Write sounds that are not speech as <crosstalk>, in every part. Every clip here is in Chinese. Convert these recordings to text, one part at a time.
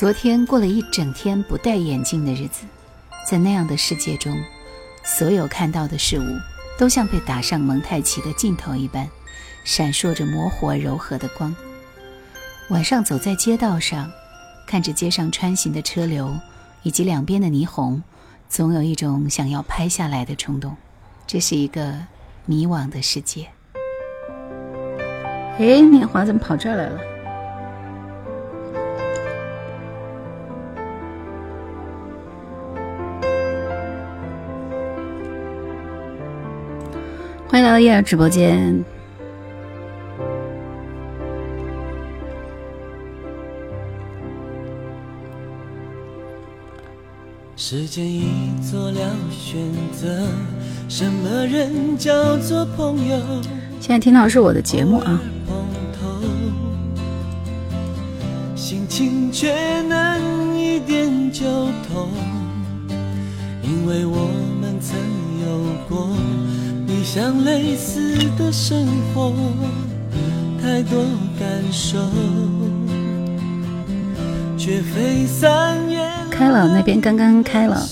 昨天过了一整天不戴眼镜的日子，在那样的世界中，所有看到的事物都像被打上蒙太奇的镜头一般，闪烁着模糊柔和的光。晚上走在街道上，看着街上穿行的车流以及两边的霓虹，总有一种想要拍下来的冲动。这是一个迷惘的世界。哎，年华怎么跑这儿来了？欢迎来到叶儿直播间。时间已做了选择，什么人叫做朋友？现在听到是我的节目啊。心情却能一点就通，因为我们曾有过。像类似的生活，太多感受，却非三言。开了，那边刚刚开了，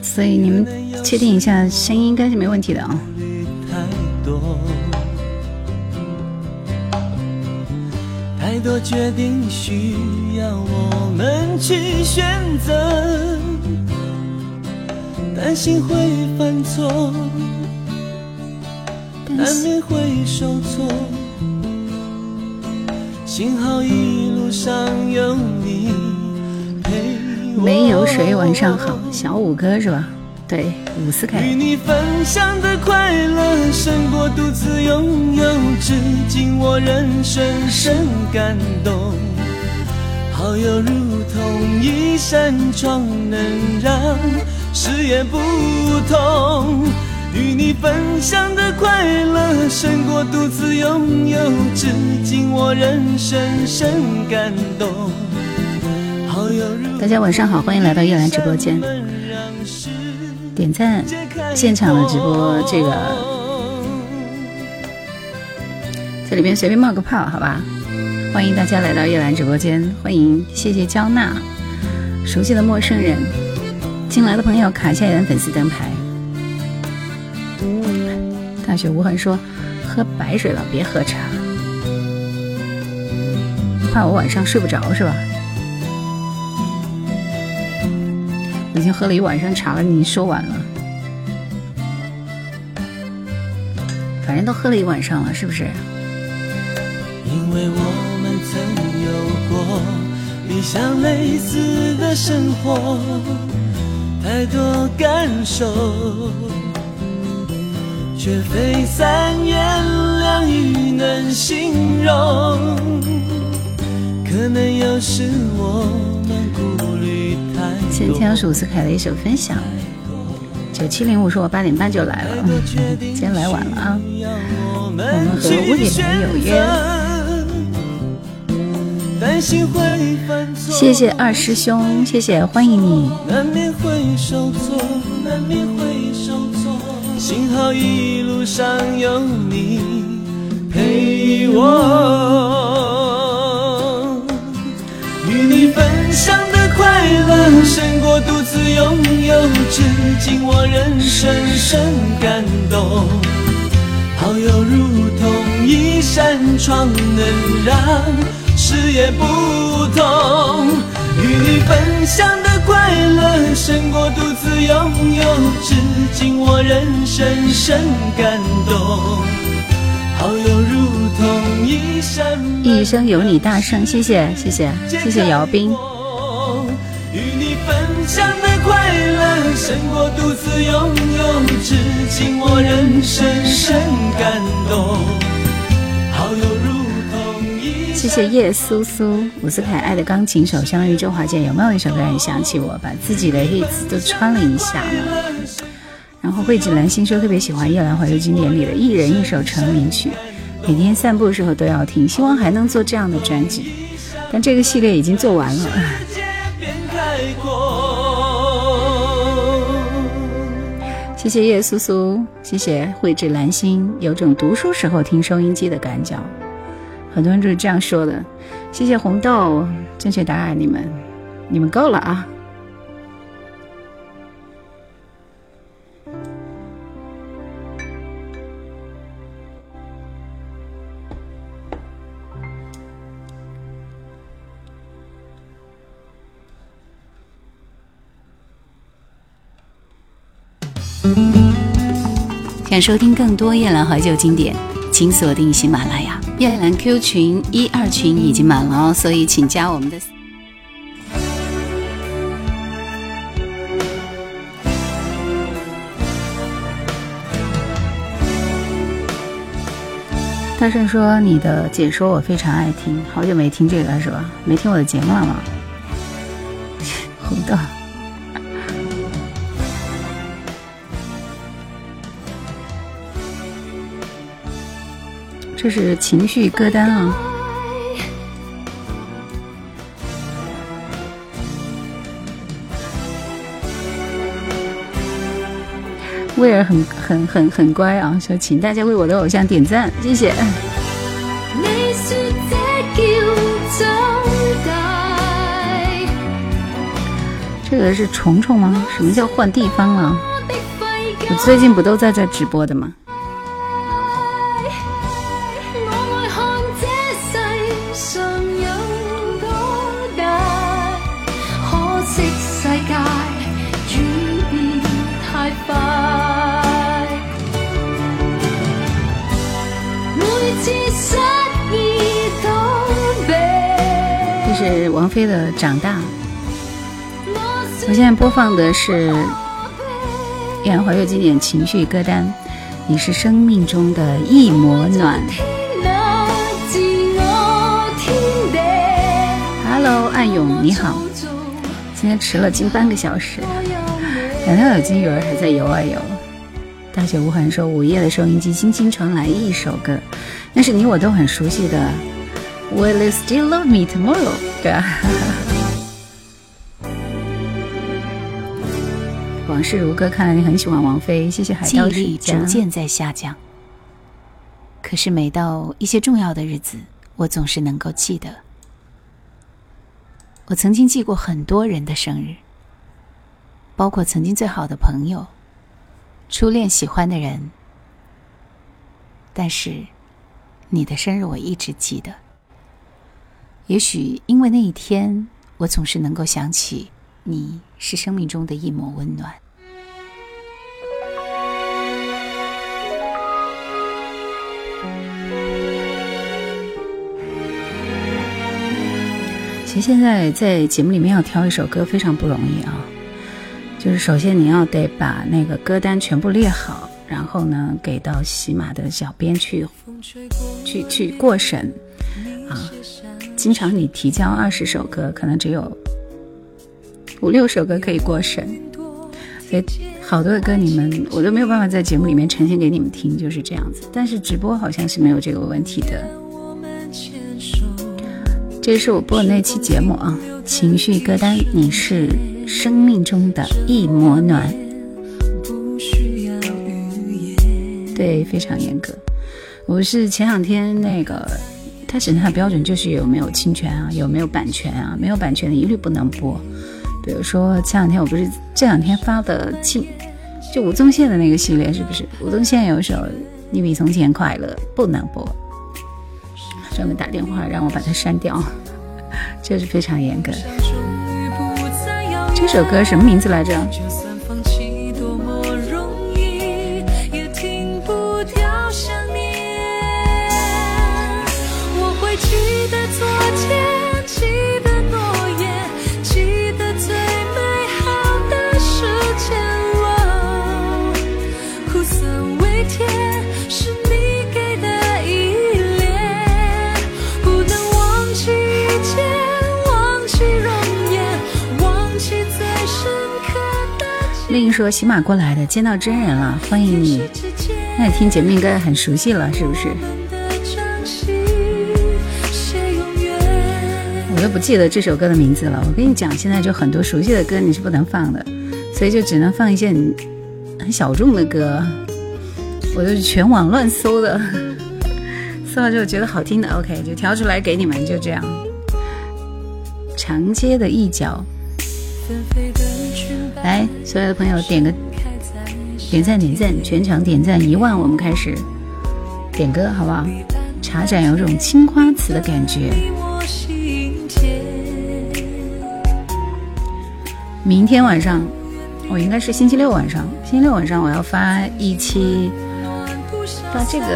所以你们确定一下，声音应该是没问题的啊。太多决定需要我们去选择。担心会犯错，难免会受挫。幸好一路上有你陪我。没有水，晚上好，小五哥是吧？对，伍思凯。与你分享的快乐胜过独自拥有，至今我仍深深感动。好友如同一扇窗，能让。誓言不同，与你分享的快乐胜过独自拥有，至今我仍深深感动。大家晚上好，欢迎来到叶兰直播间。点赞，现场的直播，这个在里面随便冒个泡，好吧？欢迎大家来到叶兰直播间，欢迎，谢谢焦娜，熟悉的陌生人。新来的朋友卡一下你的粉丝灯牌。大雪无痕说：“喝白水了，别喝茶，怕我晚上睡不着是吧？”已经喝了一晚上茶了，你说完了，反正都喝了一晚上了，是不是？因为我们曾有过理想类似的生活。太多感受，却非三言两语能形容。可能有时我们顾虑太多。谢谢天鼠斯凯的一首分享。九七零五说：“我八点半就来了，今天来晚了啊。”我们和屋顶人有约。谢谢二师兄，谢谢欢迎你。幸好一路上有你陪我，与你分享的快乐胜过独自拥有，至今我仍深深感动。好友如同一扇窗，能让。视野不同，与你分享的快乐胜过独自拥有，至今我仍深深感动。好友如同一扇一生有你大圣，谢谢谢谢谢谢姚斌。与你分享的快乐胜过独自拥有，至今我仍深深感动。谢谢叶苏苏，伍思凯《爱的钢琴手》相当于周华健，有没有一首歌让你想起我？把自己的 hits 都穿了一下呢。然后慧芷兰心说特别喜欢叶兰怀旧经典里的一人一首成名曲，每天散步的时候都要听，希望还能做这样的专辑。但这个系列已经做完了。谢谢叶苏苏，谢谢慧智兰心，有种读书时候听收音机的感觉。很多人就是这样说的，谢谢红豆，正确答案你们，你们够了啊！想收听更多夜兰怀旧经典，请锁定喜马拉雅。夜兰 Q 群一二群已经满了哦，所以请加我们的。大圣说：“你的解说我非常爱听，好久没听这个是吧？没听我的节目了吗？” <laughs> 红豆。这是情绪歌单啊！威尔很很很很乖啊，说请大家为我的偶像点赞，谢谢。这个是虫虫吗？什么叫换地方了？我最近不都在这直播的吗？王菲的《长大》，我现在播放的是《依然怀旧经典情绪歌单》。你是生命中的一抹暖。Hello，暗涌你好，今天迟了近半个小时，两条小金鱼儿还在游啊游。大雪无痕说，午夜的收音机轻轻传来一首歌，那是你我都很熟悉的。Will you still love me tomorrow？对啊，往事如歌，看来你很喜欢王菲。谢谢海盗记忆力逐渐在下降，可是每到一些重要的日子，我总是能够记得。我曾经记过很多人的生日，包括曾经最好的朋友、初恋喜欢的人，但是你的生日我一直记得。也许因为那一天，我总是能够想起你是生命中的一抹温暖。其实现在在节目里面要挑一首歌非常不容易啊，就是首先你要得把那个歌单全部列好，然后呢给到喜马的小编去去去过审啊。经常你提交二十首歌，可能只有五六首歌可以过审，所以好多的歌你们我都没有办法在节目里面呈现给你们听，就是这样子。但是直播好像是没有这个问题的。这是我播的那期节目啊，情绪歌单，你是生命中的一抹暖。对，非常严格。我是前两天那个。他审查的标准就是有没有侵权啊，有没有版权啊？没有版权的一律不能播。比如说前两天我不是这两天发的庆，就吴宗宪的那个系列，是不是？吴宗宪有一首《你比从前快乐》不能播，专门打电话让我把它删掉，这是非常严格。这首歌什么名字来着？说喜马过来的，见到真人了，欢迎你。那你听节目应该很熟悉了，是不是？我都不记得这首歌的名字了。我跟你讲，现在就很多熟悉的歌你是不能放的，所以就只能放一些很很小众的歌。我都是全网乱搜的，<laughs> 搜了之后觉得好听的，OK 就挑出来给你们，就这样。长街的一角。来，所有的朋友点个点赞点赞，全场点赞一万，我们开始点歌，好不好？茶盏有种青花瓷的感觉。明天晚上，我应该是星期六晚上，星期六晚上我要发一期发这个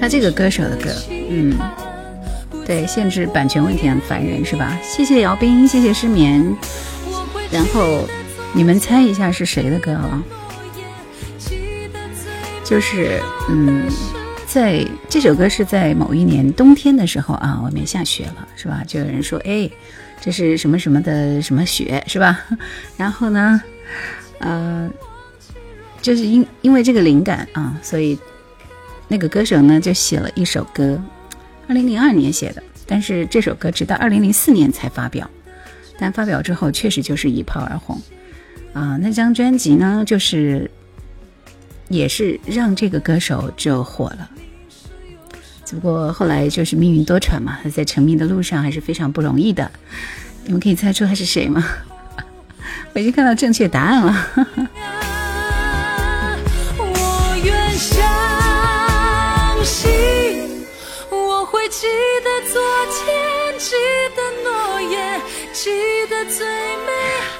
发这个歌手的歌，嗯。对，限制版权问题很烦人，是吧？谢谢姚斌，谢谢失眠。然后你们猜一下是谁的歌啊？就是嗯，在这首歌是在某一年冬天的时候啊，外面下雪了，是吧？就有人说，哎，这是什么什么的什么雪，是吧？<laughs> 然后呢，呃，就是因因为这个灵感啊，所以那个歌手呢就写了一首歌。二零零二年写的，但是这首歌直到二零零四年才发表，但发表之后确实就是一炮而红，啊，那张专辑呢，就是也是让这个歌手就火了，只不过后来就是命运多舛嘛，他在成名的路上还是非常不容易的。你们可以猜出他是谁吗？<laughs> 我已经看到正确答案了。我愿相信。记得昨天，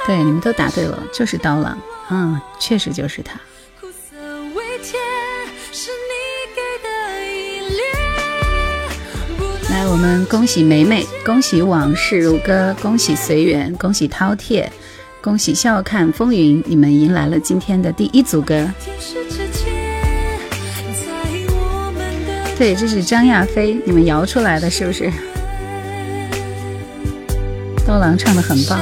对，你们都答对了，就是刀郎，嗯，确实就是他。来，我们恭喜梅梅，恭喜往事如歌，恭喜随缘，恭喜饕餮，恭喜笑看风云，你们迎来了今天的第一组歌。对，这是张亚飞，你们摇出来的是不是？刀郎唱的很棒。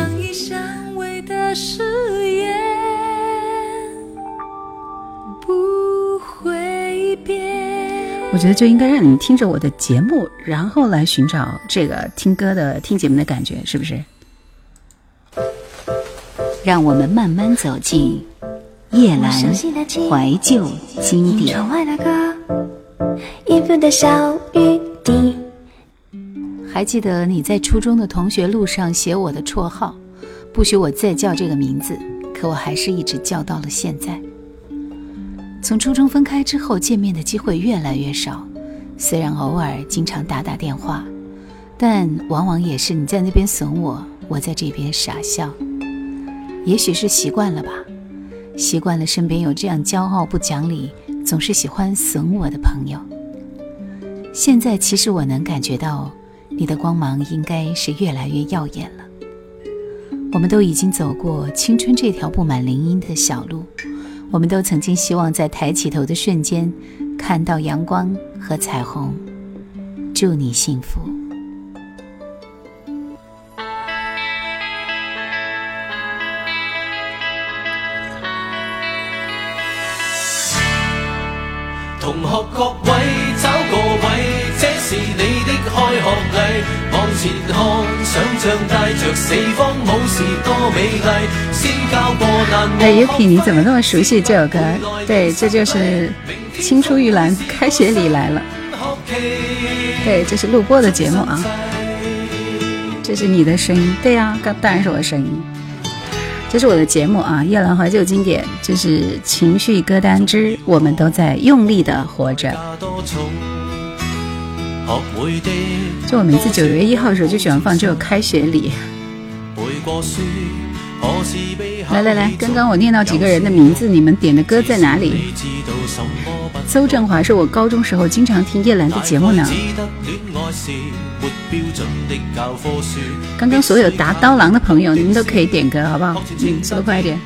我觉得就应该让你们听着我的节目，然后来寻找这个听歌的、听节目的感觉，是不是？让我们慢慢走进夜阑怀旧经典。还记得你在初中的同学录上写我的绰号，不许我再叫这个名字，可我还是一直叫到了现在。从初中分开之后，见面的机会越来越少，虽然偶尔经常打打电话，但往往也是你在那边损我，我在这边傻笑。也许是习惯了吧，习惯了身边有这样骄傲不讲理、总是喜欢损我的朋友。现在其实我能感觉到，你的光芒应该是越来越耀眼了。我们都已经走过青春这条布满林荫的小路，我们都曾经希望在抬起头的瞬间看到阳光和彩虹。祝你幸福。前看，想象带着四方武士多美丽。先交过难。哎，Yuki，你怎么那么熟悉这首歌？对，这就是《青出于蓝》开学礼来了。对，这是录播的节目啊。这是你的声音，对呀，刚当然是我的声音。这是我的节目啊，《夜郎怀旧经典》，这是情绪歌单之我们都在用力的活着。就我每次九月一号的时候就喜欢放这首《开学礼》。来来来，刚刚我念到几个人的名字，你们点的歌在哪里？邹振华是我高中时候经常听叶兰的节目呢。刚刚所有答刀郎的朋友，你们都可以点歌，好不好？嗯，速度快一点。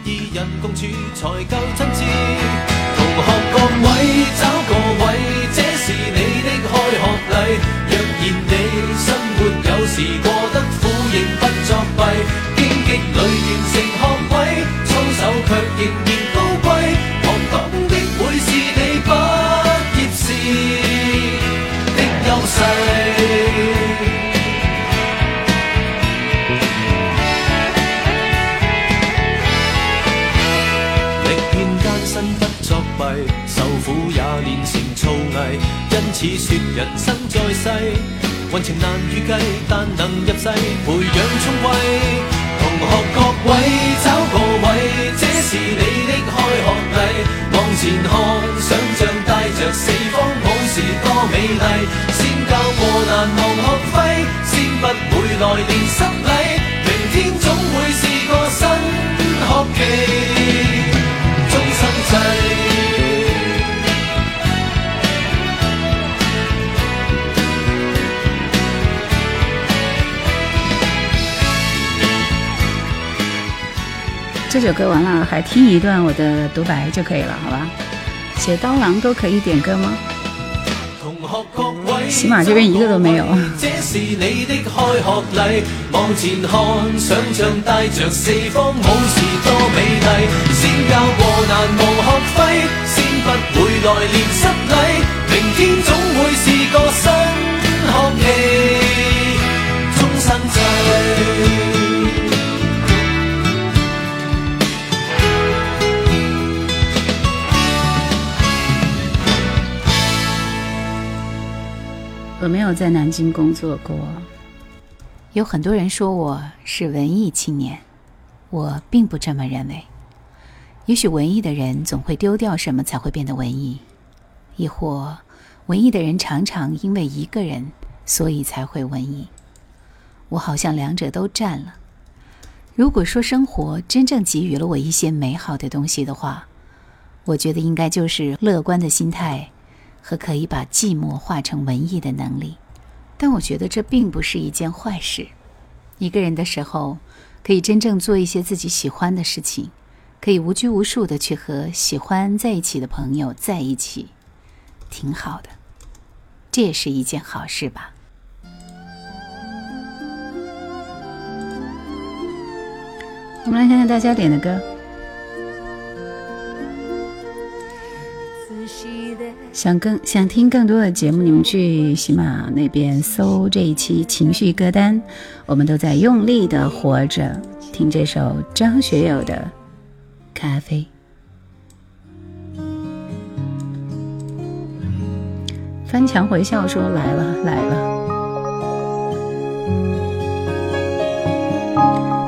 开学礼。若然你生活有时过得苦，仍不作弊，荆棘里完成学位。似说人生在世。运程难预计，但能入世培养聪慧。同学各位找个位，这是你的开学礼。往前看，想象带着四方武士多美丽。先交过难忘学费，先不会来年失礼。明天总会是个新学期，这首歌完了，还听一段我的独白就可以了，好吧？写刀郎都可以点歌吗？起码这边一个都没有。这是你的开学礼，往前看，想象带着四方武士多美丽。先交过难忘学费，先不会来年失礼。明天总会是个新我没有在南京工作过，有很多人说我是文艺青年，我并不这么认为。也许文艺的人总会丢掉什么才会变得文艺，亦或文艺的人常常因为一个人，所以才会文艺。我好像两者都占了。如果说生活真正给予了我一些美好的东西的话，我觉得应该就是乐观的心态。和可以把寂寞化成文艺的能力，但我觉得这并不是一件坏事。一个人的时候，可以真正做一些自己喜欢的事情，可以无拘无束的去和喜欢在一起的朋友在一起，挺好的。这也是一件好事吧。我们来看看大家点的歌。想更想听更多的节目，你们去喜马那边搜这一期情绪歌单，我们都在用力的活着，听这首张学友的《咖啡》。翻墙回笑说来了来了。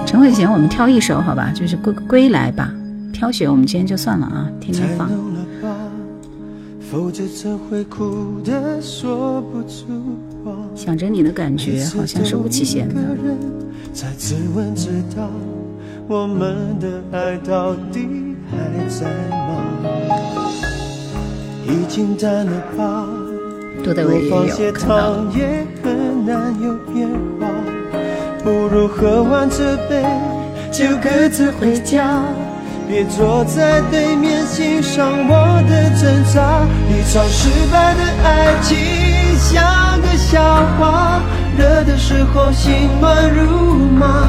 陈慧娴，我们挑一首好吧，就是归归来吧。飘雪我们今天就算了啊，天天放。否则怎会哭得说不出话。想着你的感觉好像是吴启贤的。才自问知道我们的爱到底还在吗？已经淡了吧多的我放些糖也很难有变化不如喝完这杯就各自回家别坐在对面欣赏我的挣扎，一场失败的爱情像个笑话，热的时候心乱如麻，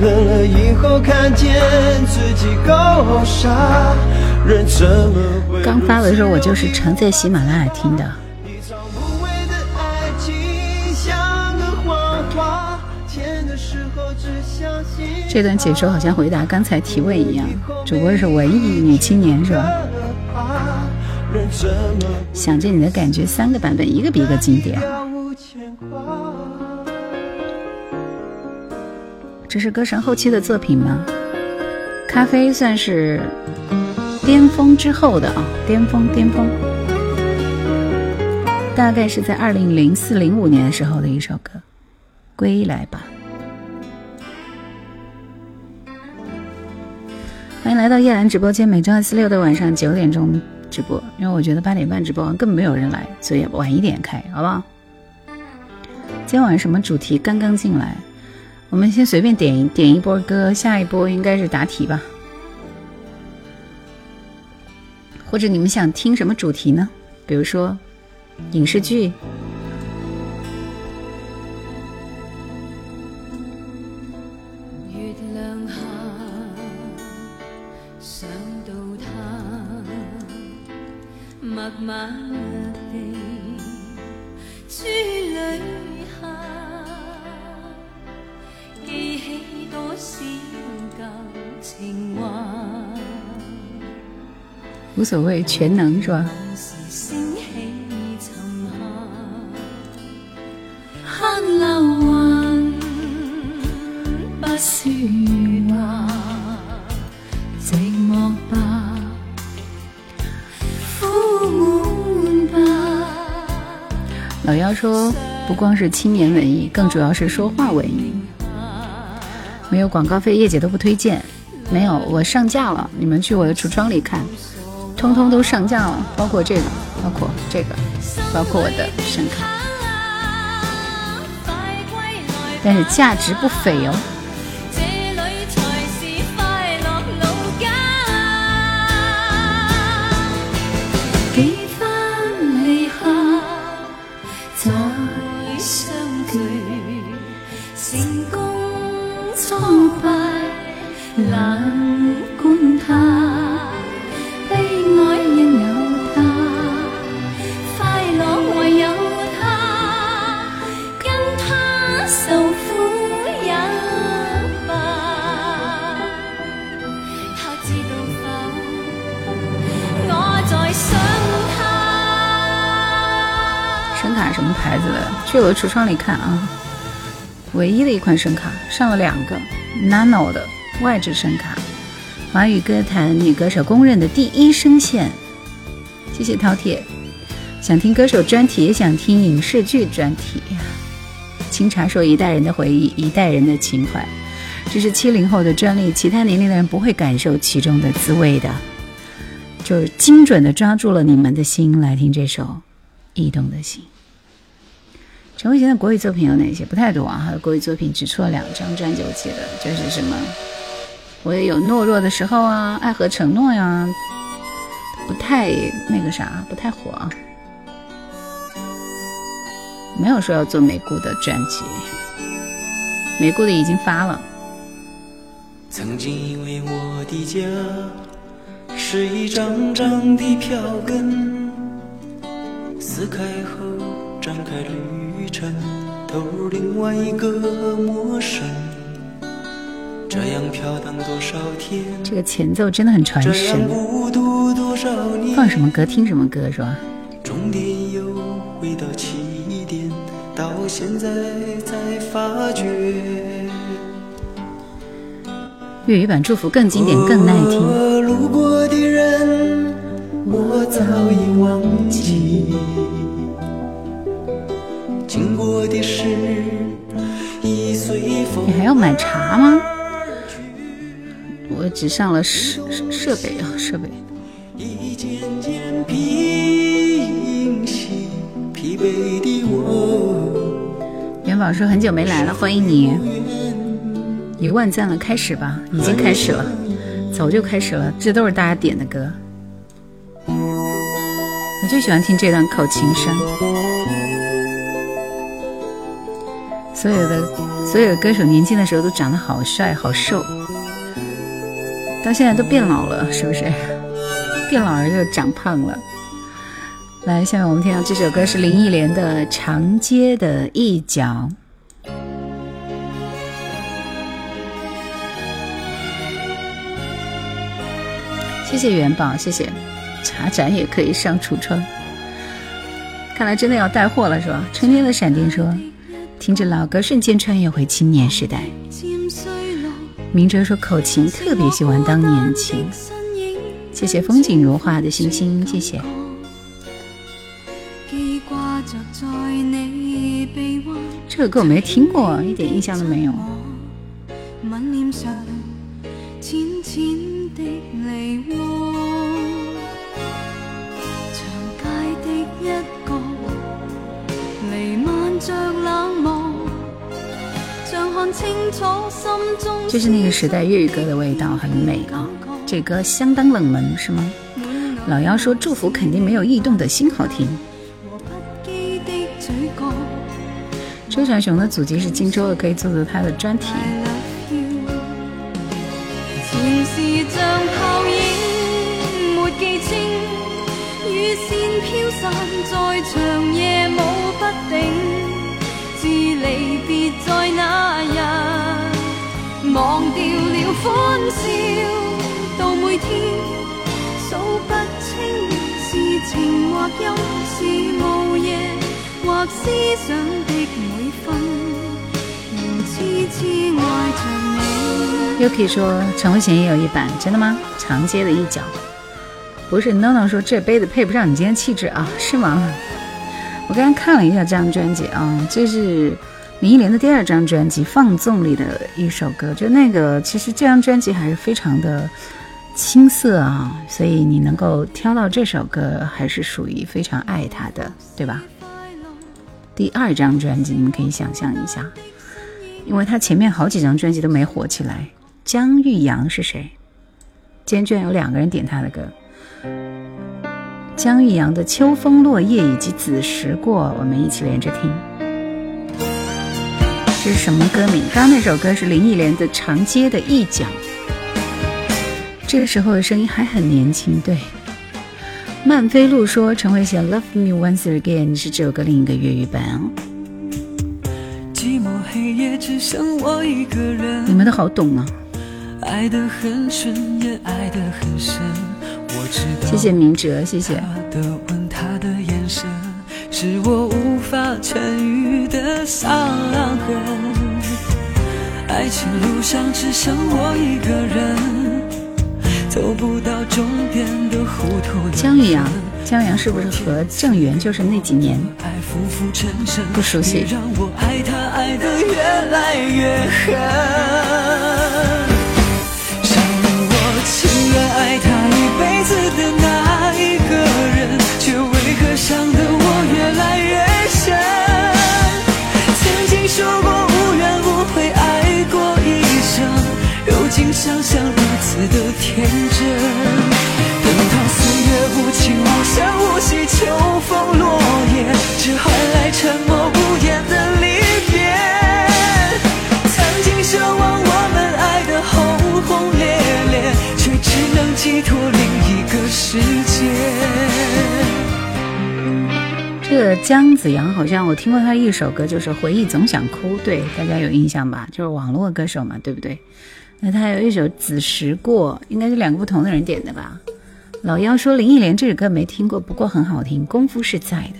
冷了以后看见自己够傻，人怎么会？刚发的时候我就是常在喜马拉雅听的。这段解说好像回答刚才提问一样，主播是文艺女青年是吧？想着你的感觉，三个版本，一个比一个经典。这是歌神后期的作品吗？咖啡算是巅峰之后的啊，巅峰巅峰，大概是在二零零四零五年的时候的一首歌，《归来吧》。欢迎来到叶兰直播间，每周二、四、六的晚上九点钟直播。因为我觉得八点半直播完根本没有人来，所以晚一点开，好不好？今天晚上什么主题？刚刚进来，我们先随便点一点一波歌，下一波应该是答题吧？或者你们想听什么主题呢？比如说影视剧。无所谓，全能是吧？是青年文艺，更主要是说话文艺。没有广告费，叶姐都不推荐。没有，我上架了，你们去我的橱窗里看，通通都上架了，包括这个，包括这个，包括我的声卡，但是价值不菲哦。橱窗里看啊，唯一的一款声卡上了两个 Nano 的外置声卡，华语歌坛女歌手公认的第一声线。谢谢饕餮，想听歌手专题，也想听影视剧专题。清茶说：“一代人的回忆，一代人的情怀，这是七零后的专利，其他年龄的人不会感受其中的滋味的。”就是精准的抓住了你们的心，来听这首《驿动的心》。陈慧娴的国语作品有哪些？不太多啊，她的国语作品只出了两张专辑，我记得就是什么，我也有懦弱的时候啊，爱和承诺呀，不太那个啥，不太火，没有说要做美姑的专辑，美姑的已经发了。曾经以为我的家是一张张的票根，撕开后展开绿。投入另外一个陌生，这样飘荡多少天？这个前奏真的很传神。放什么歌听什么歌是吧？终点又回到起点，到现在才发觉。粤语版祝福更经典更耐听。路过的人，我早已忘记。你还要买茶吗？我只上了设设备啊，设备。元宝说很久没来了，欢迎你，一万赞了，开始吧，已经开始了，早就开始了，这都是大家点的歌，我就喜欢听这段口琴声。所有的所有的歌手年轻的时候都长得好帅好瘦，到现在都变老了，是不是？<laughs> 变老了就长胖了。来，下面我们听到这首歌是林忆莲的《长街的一角》。谢谢元宝，谢谢。茶盏也可以上橱窗，看来真的要带货了，是吧？春天的闪电说。听着老歌，瞬间穿越回青年时代。明哲说口琴特别喜欢当年情。谢谢风景如画的星星，谢谢。这个歌我没听过，一点印象都没有。就是那个时代粤语歌的味道，很美啊！这歌相当冷门，是吗？老妖说祝福肯定没有异动的心好听。周传雄的祖籍是荆州的，可以做做他的专题。离别在那日，忘掉了欢笑，到每天数不清是情或忧，是午夜或思想的每分，仍痴痴爱着你。又可以说陈慧娴也有一版，真的吗？长街的一角，不是 NONO 说这杯子配不上你今天气质啊，是吗？我刚刚看了一下这张专辑啊，这是林忆莲的第二张专辑《放纵》里的一首歌，就那个其实这张专辑还是非常的青涩啊，所以你能够挑到这首歌，还是属于非常爱他的，对吧？第二张专辑你们可以想象一下，因为他前面好几张专辑都没火起来。姜玉阳是谁？今天居然有两个人点他的歌。姜玉阳的《秋风落叶》以及《子时过》，我们一起连着听。这是什么歌名？刚刚那首歌是林忆莲的《长街的一角》。这个时候的声音还很年轻，对。曼飞路说陈慧娴《Love Me Once Again》是这首歌另一个粤语版。哦你们都好懂啊。爱得很深，也爱得很深。谢谢明哲，谢谢。他的吻，他的眼神，是我无法痊愈的伤痕。爱情路上只剩我一个人，走不到终点的糊涂。江宇阳，江宇阳是不是和郑源就是那几年？不熟悉。让我爱他爱得越来越狠。情愿爱他子的那一个人，却为何伤得我越来越深？曾经说过无怨无悔爱过一生，如今想想如此的天真。等到岁月无情无声无息，秋风落叶，只换来沉默无言的离别。曾经奢望我们爱得轰轰烈烈。却只能寄托世界。这个姜子牙好像我听过他一首歌，就是《回忆总想哭》，对大家有印象吧？就是网络歌手嘛，对不对？那他有一首《子时过》，应该是两个不同的人点的吧？老妖说林忆莲这首歌没听过，不过很好听，功夫是在的。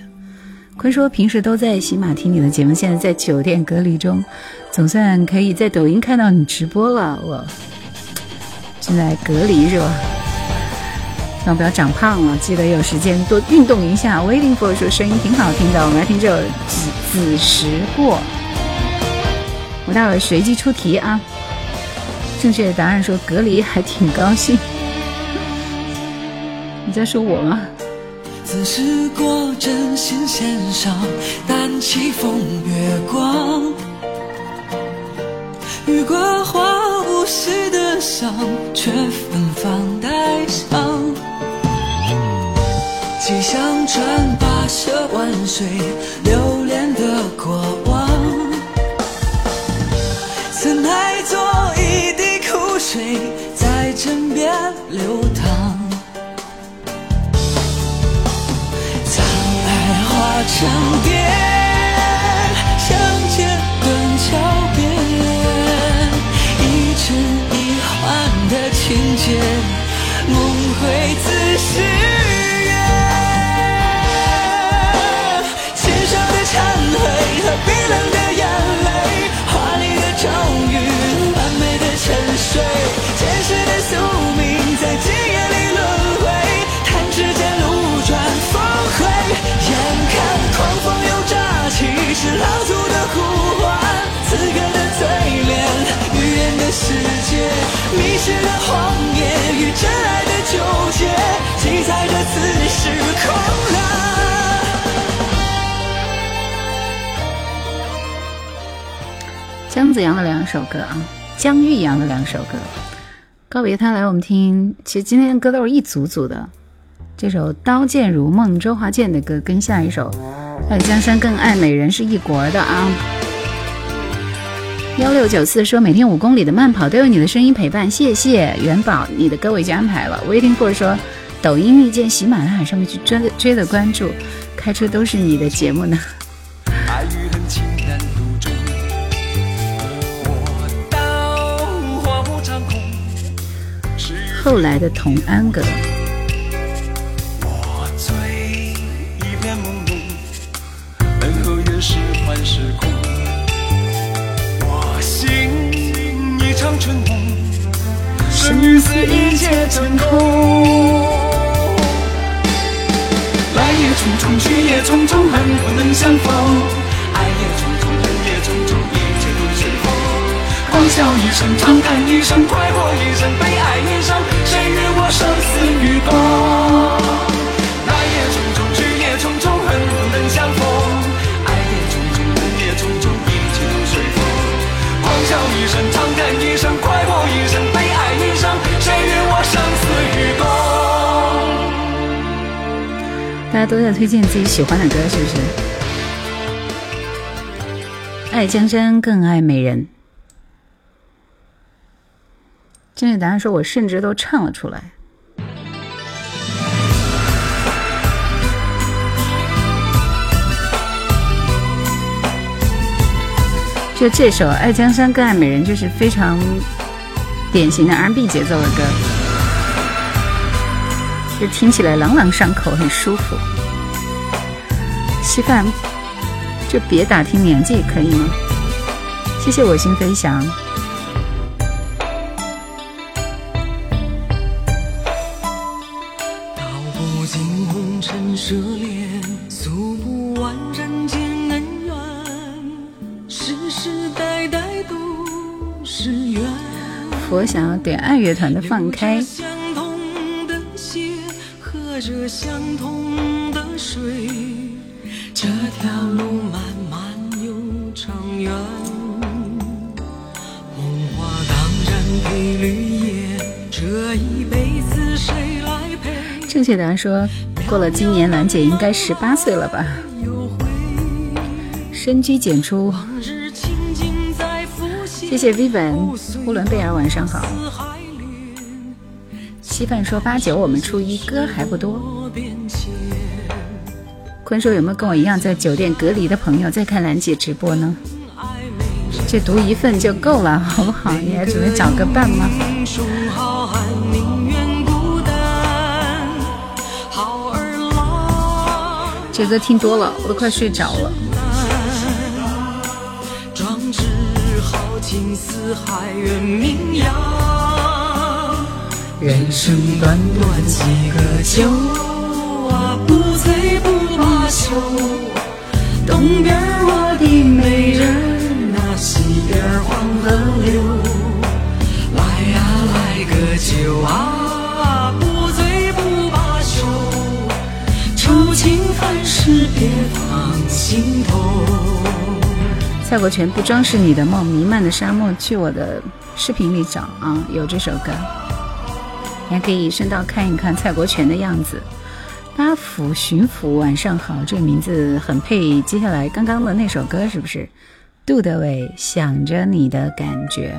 坤说平时都在喜马听你的节目，现在在酒店隔离中，总算可以在抖音看到你直播了，我。现在隔离是吧？千万不要长胖了，记得有时间多运动一下。Waiting for 说声音挺好听的，我们来听这首《子子时过》。我待会儿随机出题啊！正确的答案说隔离还挺高兴。你在说我吗？子时过，真心献上，淡起风月光。雨过花无实的伤，却芬芳带伤。几相传，跋涉万水，留恋的过往。曾爱作一滴苦水，在枕边流淌。沧海化成蝶，世界，迷失的谎言与真爱的纠结，记载着此时空了。姜子牙的两首歌啊，姜玉阳的两首歌，告别他来我们听。其实今天的歌都是一组组的。这首《刀剑如梦》，周华健的歌，跟下一首《爱江山更爱美人》是一国的啊。幺六九四说每天五公里的慢跑都有你的声音陪伴，谢谢元宝，你的歌我已经安排了。Waiting for 说抖音遇见喜马拉雅上面去追追的关注，开车都是你的节目呢。后来的童安格。生与死一切成空来也匆匆去也匆匆恨不能相逢爱也匆匆恨也匆匆一切都随风狂笑一声长叹一声快活一生。悲哀一生谁与我生死与共来也匆匆去也匆匆恨不能相逢爱也匆匆恨也匆匆一切都随风狂笑一声长叹一声大家都在推荐自己喜欢的歌，是不是？爱江山更爱美人。正确答案说，我甚至都唱了出来。就这首《爱江山更爱美人》，就是非常典型的 R&B 节奏的歌。就听起来朗朗上口，很舒服。稀饭，就别打听年纪，可以吗？谢谢我心飞翔。道不尽红尘奢恋，诉不完人间恩怨，世世代代都是缘。佛想要点爱乐团的《放开》。相同的水，这条路漫漫又长远。梦话当然配绿叶，这一辈子谁来陪？正确答案说，过了今年，兰姐应该十八岁了吧？深居简出。谢谢 Vivian，呼伦贝尔，晚上好。稀饭说八九，我们初一歌还不多。坤说有没有跟我一样在酒店隔离的朋友在看兰姐直播呢？这读一份就够了，好不好？你还准备找个伴吗？这歌听多了，我都快睡着了。人生短短几个秋啊，不醉不罢秋。东边我的美人，那西边黄河流。来呀来个酒啊，不醉不罢休。愁情烦事别放心头。蔡国权不装饰你的梦，弥漫的沙漠，去我的视频里找啊，有这首歌。你还可以顺道看一看蔡国权的样子。八府巡抚，晚上好，这个名字很配接下来刚刚的那首歌，是不是？杜德伟想着你的感觉。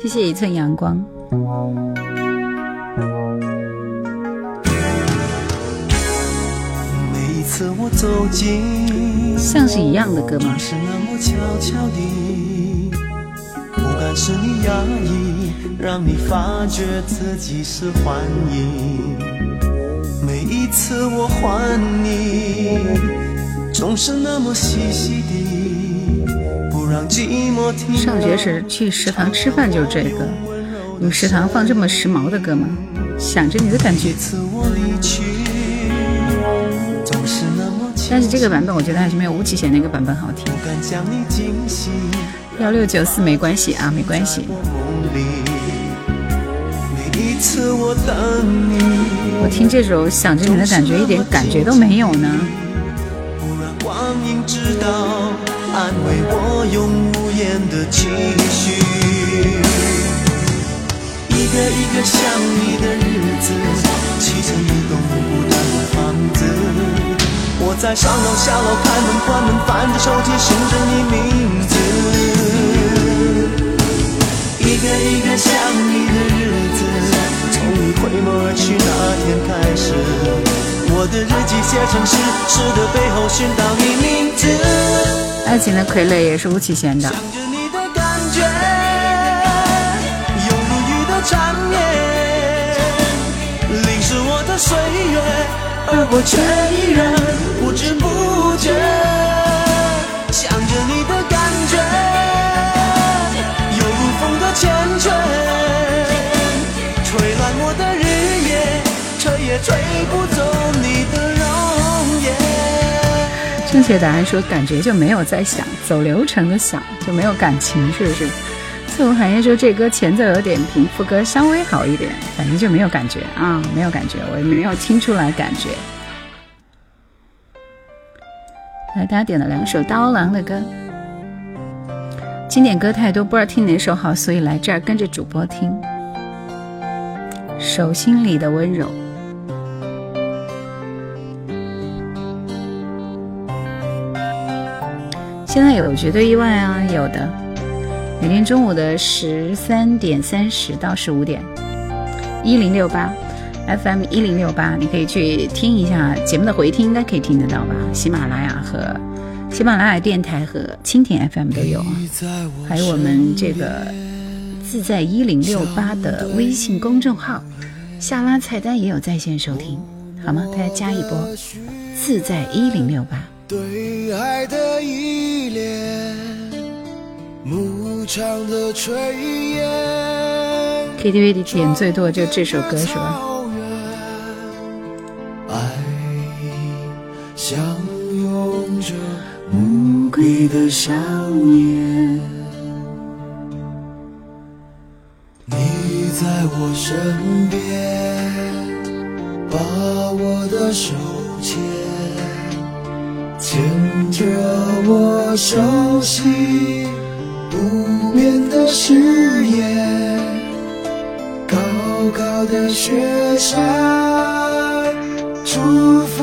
谢谢一寸阳光。每一次我走近，像是一样的歌吗？是那么悄悄不敢使你压抑，让你发觉自己是幻影。每一次我还你，总是那么细细的，不让寂寞停。上学时去食堂吃饭就是这个，你们食堂放这么时髦的歌吗？想着你的感觉。但是这个版本我觉得还是没有吴启贤那个版本好听。幺六九四没关系啊，没关系。我听这首想着你的感觉，一点感觉都没有呢。不让光阴知道，安慰我用无言的情绪一个一个想你的日子，砌成一栋孤单的房子。我在上楼下楼开门关门，翻着手机寻着你名字。一个一个想你的日子，从你回眸而去那天开始，我的日记写成诗，诗的背后寻到你名字。爱情的傀儡也是吴启贤的。想着你的感觉，犹如雨的缠绵，淋湿我的岁月。而我却依然不知不觉想着你的感觉有如风的缱绻吹乱我的日夜吹也吹不走你的容颜。正确答案说感觉就没有在想走流程的想就没有感情是不是？侧无寒烟说这歌前奏有点平，副歌稍微好一点，反正就没有感觉啊，没有感觉，我也没有听出来感觉。来，大家点了两首刀郎的歌，经典歌太多，不知道听哪首好，所以来这儿跟着主播听。手心里的温柔。现在有绝对意外啊，有的。每天中午的十三点三十到十五点，一零六八 FM 一零六八，你可以去听一下节目的回听，应该可以听得到吧？喜马拉雅和喜马拉雅电台和蜻蜓 FM 都有啊，还有我们这个自在一零六八的微信公众号，下拉菜单也有在线收听，好吗？大家加一波自在一零六八。对爱的依恋，KTV 里点最多就这首歌是吧？爱相拥着无归的想念。你在我身边，把我的手牵，牵着我熟悉不变的誓言。高高的雪山，祝福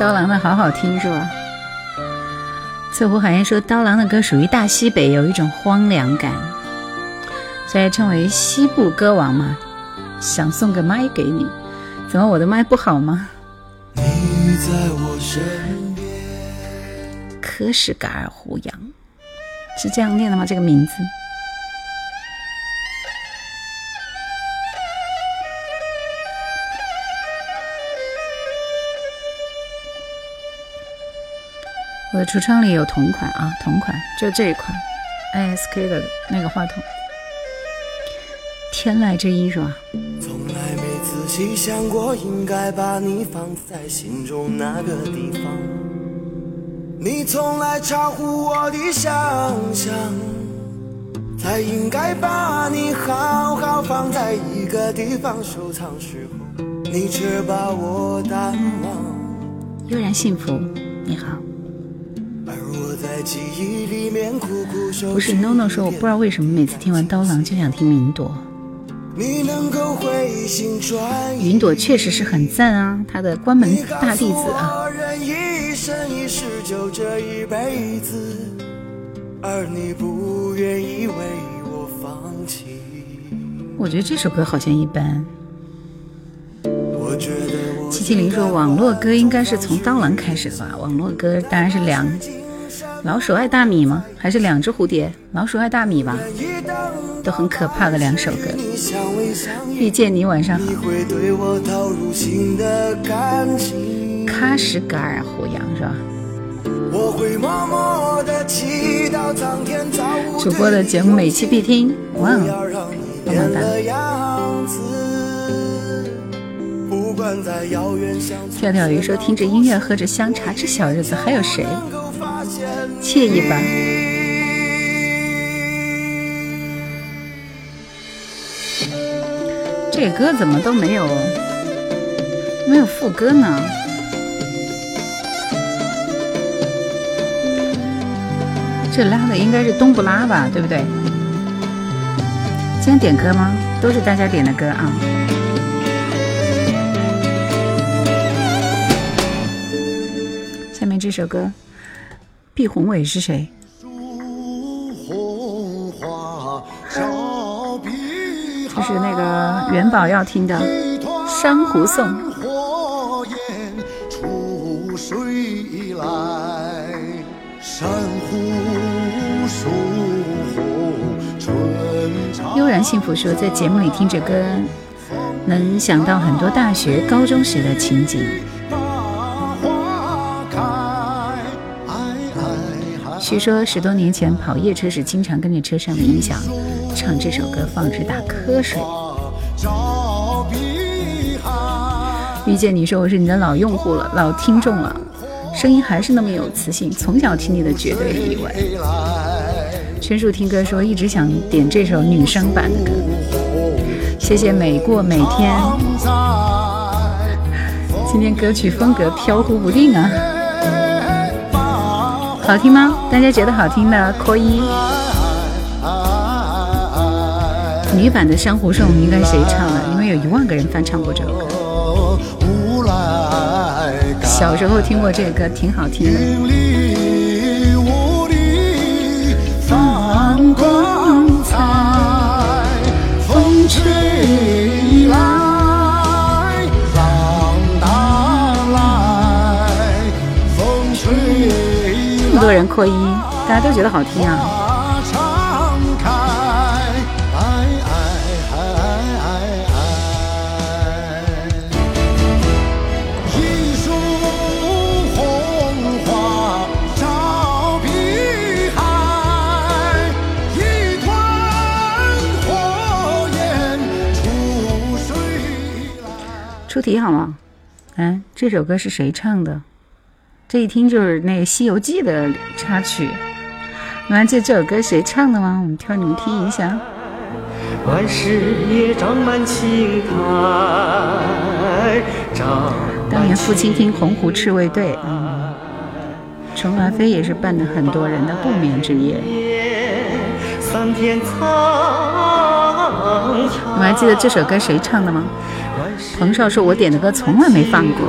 刀郎的好好听是吧？翠湖海燕说，刀郎的歌属于大西北，有一种荒凉感，所以称为西部歌王嘛。想送个麦给你，怎么我的麦不好吗？你在我身边。科什噶尔胡杨是这样念的吗？这个名字？我的橱窗里有同款啊，同款就这一款，ISK 的那个话筒，天籁之音是吧？从来没仔细想过，应该把你放在心中那个地方。你从来超乎我的想象，才应该把你好好放在一个地方收藏时候，你却把我淡忘。悠然幸福，你好。不是 NONO 说，我不知道为什么每次听完刀郎就想听云朵。云朵确实是很赞啊，他的关门大弟子啊。我觉得这首歌好像一般。我觉得我七七零说，网络歌应该是从刀郎开始的吧？网络歌当然是两老鼠爱大米吗？还是两只蝴蝶？老鼠爱大米吧，都很可怕的两首歌。遇见你，晚上好。喀什噶尔胡杨是吧？我会默默的祈祷苍天造物主播的节目每期必听，哇不要哦！让你变了样子。不管在遥远乡村，跳跳鱼说，听着音乐，喝着香茶，这小日子还有谁？惬意吧？这歌怎么都没有没有副歌呢？这拉的应该是冬不拉吧，对不对？今天点歌吗？都是大家点的歌啊。下面这首歌，毕宏伟是谁？就是那个元宝要听的《珊瑚颂》。悠然幸福说，在节目里听着歌，能想到很多大学、高中时的情景。据说十多年前跑夜车时，经常跟着车上的音响唱这首歌，放着打瞌睡。遇见你说我是你的老用户了，老听众了，声音还是那么有磁性，从小听你的绝对意外。全数听歌说一直想点这首女生版的歌，谢谢每过每天。今天歌曲风格飘忽不定啊，好听吗？大家觉得好听的扣一。女版的《珊瑚颂》应该谁唱的？因为有一万个人翻唱过这首歌。小时候听过这个歌，挺好听的。风吹来，多人扩音，大家都觉得好听啊。出题好吗？嗯，这首歌是谁唱的？这一听就是那个《西游记》的插曲。你们还记得这首歌谁唱的吗？我们挑你们听一下。万事也长满青苔。当年父亲听洪湖赤卫队，嗯，陈华飞也是伴了很多人的不眠之夜。三天苍。你们还记得这首歌谁唱的吗？彭少说：“我点的歌从来没放过。”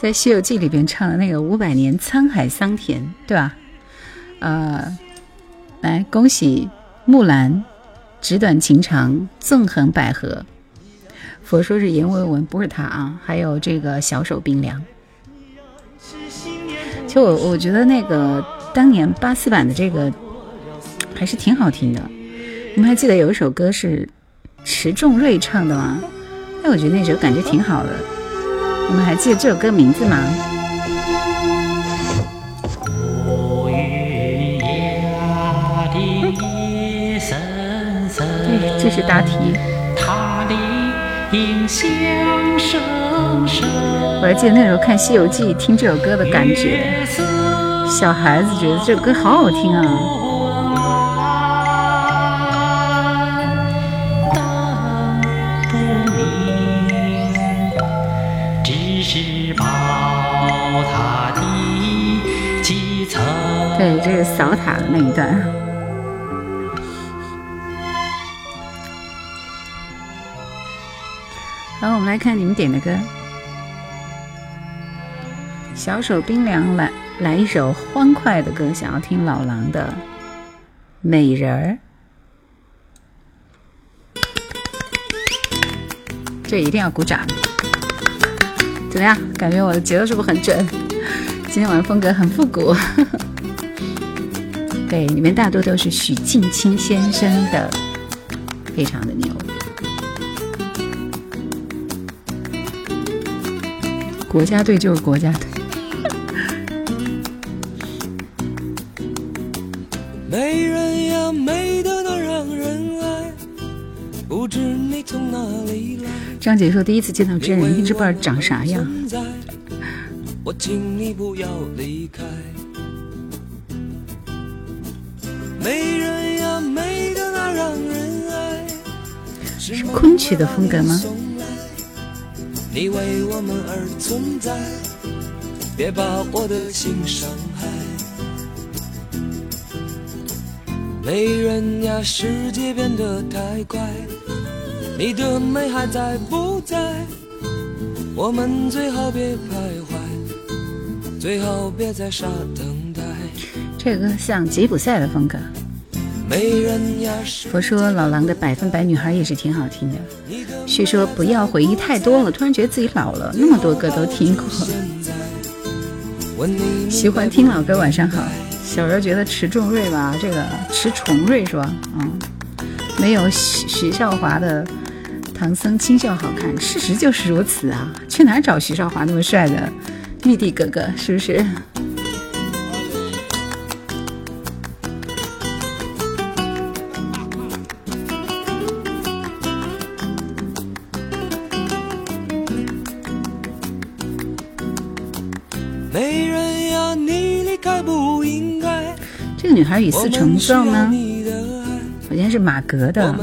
在《西游记》里边唱的那个五百年沧海桑田，对吧？呃，来恭喜木兰，纸短情长，纵横捭阖。佛说是阎维文，不是他啊。还有这个小手冰凉。其实我我觉得那个当年八四版的这个还是挺好听的。你们还记得有一首歌是迟重瑞唱的吗？哎，我觉得那首感觉挺好的。你们还记得这首歌名字吗？对，这是答题。我还记得那时候看《西游记》，听这首歌的感觉，小孩子觉得这首歌好好听啊。对，这是扫塔的那一段。好，我们来看你们点的歌。小手冰凉，来来一首欢快的歌，想要听老狼的《美人儿》。这一定要鼓掌。怎么样？感觉我的节奏是不是很准？今天晚上风格很复古。<laughs> 对，里面大多都是许镜清先生的，非常的牛。国家队就是国家队。<laughs> 美人呀，美的那让人张姐说第一次见到真人，一直不知道长啥样。是昆曲的风格吗？你为我们而存在，别把我的心伤害。美人呀，世界变得太快，你的美还在不在？我们最好别徘徊，最好别再傻等待。这个像吉普赛的风格。佛说老狼的百分百女孩也是挺好听的。旭说不要回忆太多了，突然觉得自己老了，那么多歌都听过。喜欢听老歌，晚上好。小时候觉得迟重瑞吧，这个迟重瑞是吧？嗯，没有徐徐少华的唐僧清秀好看，事实就是如此啊！去哪找徐少华那么帅的玉帝哥哥？是不是？孩与四重奏呢？好像是马格的，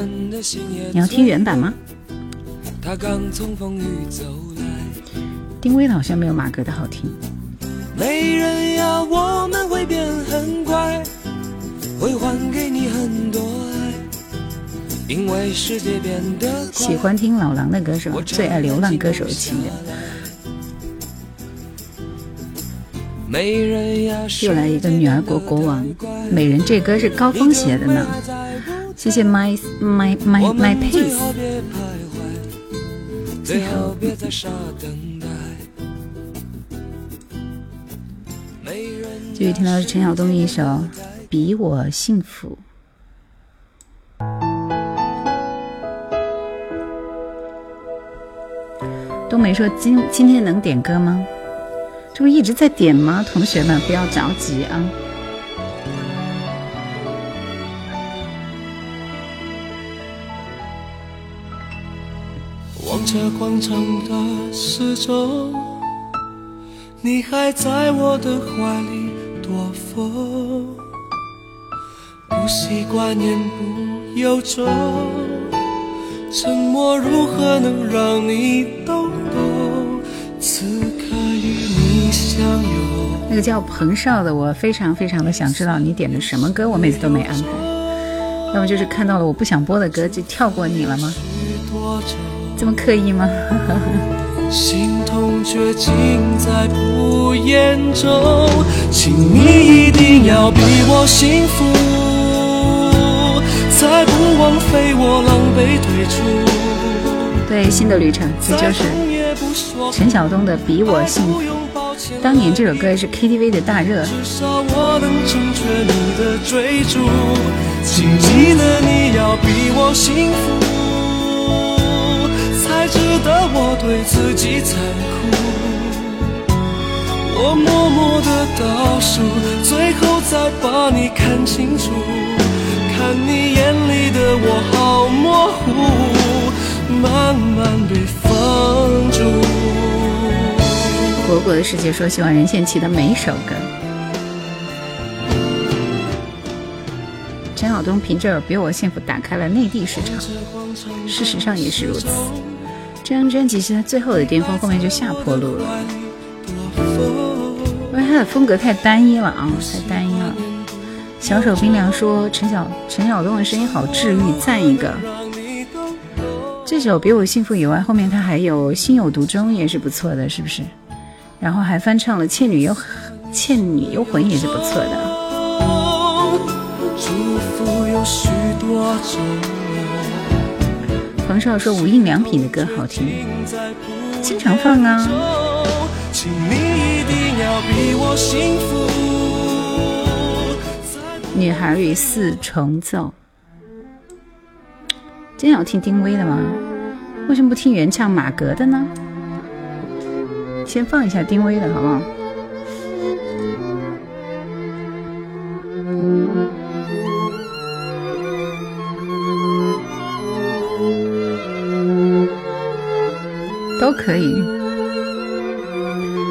你要听原版吗？丁薇的好像没有马格的好听。喜欢听老狼的歌是吧？最爱流浪歌手的情又来一个女儿国国王，美人这歌是高峰写的呢。谢谢 my my my my pace。最后继续听到是陈晓东的一首《比我幸福》。冬梅说：“今今天能点歌吗？”这不一直在点吗？同学们不要着急啊！望着广场的时钟，你还在我的怀里躲风，不习惯言不由衷，沉默如何能让你懂懂？此刻。那个叫彭少的，我非常非常的想知道你点的什么歌，我每次都没安排。要么就是看到了我不想播的歌就跳过你了吗？这么刻意吗？<laughs> 心痛却尽在不言中，请你一定要比我幸福，才不枉费我狼狈退出。对，新的旅程，这就是陈晓东的《比我幸福》。当年这首歌是 KTV 的大热。我默默的倒数，最后再把你看清楚。看你眼里的我好模糊，慢慢被放逐。果果的世界说喜欢任贤齐的每一首歌。陈晓东凭着《比我幸福》打开了内地市场，事实上也是如此。这张专辑是他最后的巅峰，后面就下坡路了，因为他的风格太单一了啊，太单一了。小手冰凉说陈晓陈晓东的声音好治愈，赞一个。这首《比我幸福》以外，后面他还有《心有独钟》，也是不错的，是不是？然后还翻唱了《倩女幽》，《倩女幽魂》也是不错的。彭少说无印良品的歌好听，经常放啊。女孩与四重奏，真要听丁薇的吗？为什么不听原唱马格的呢？先放一下丁薇的好不好？都可以。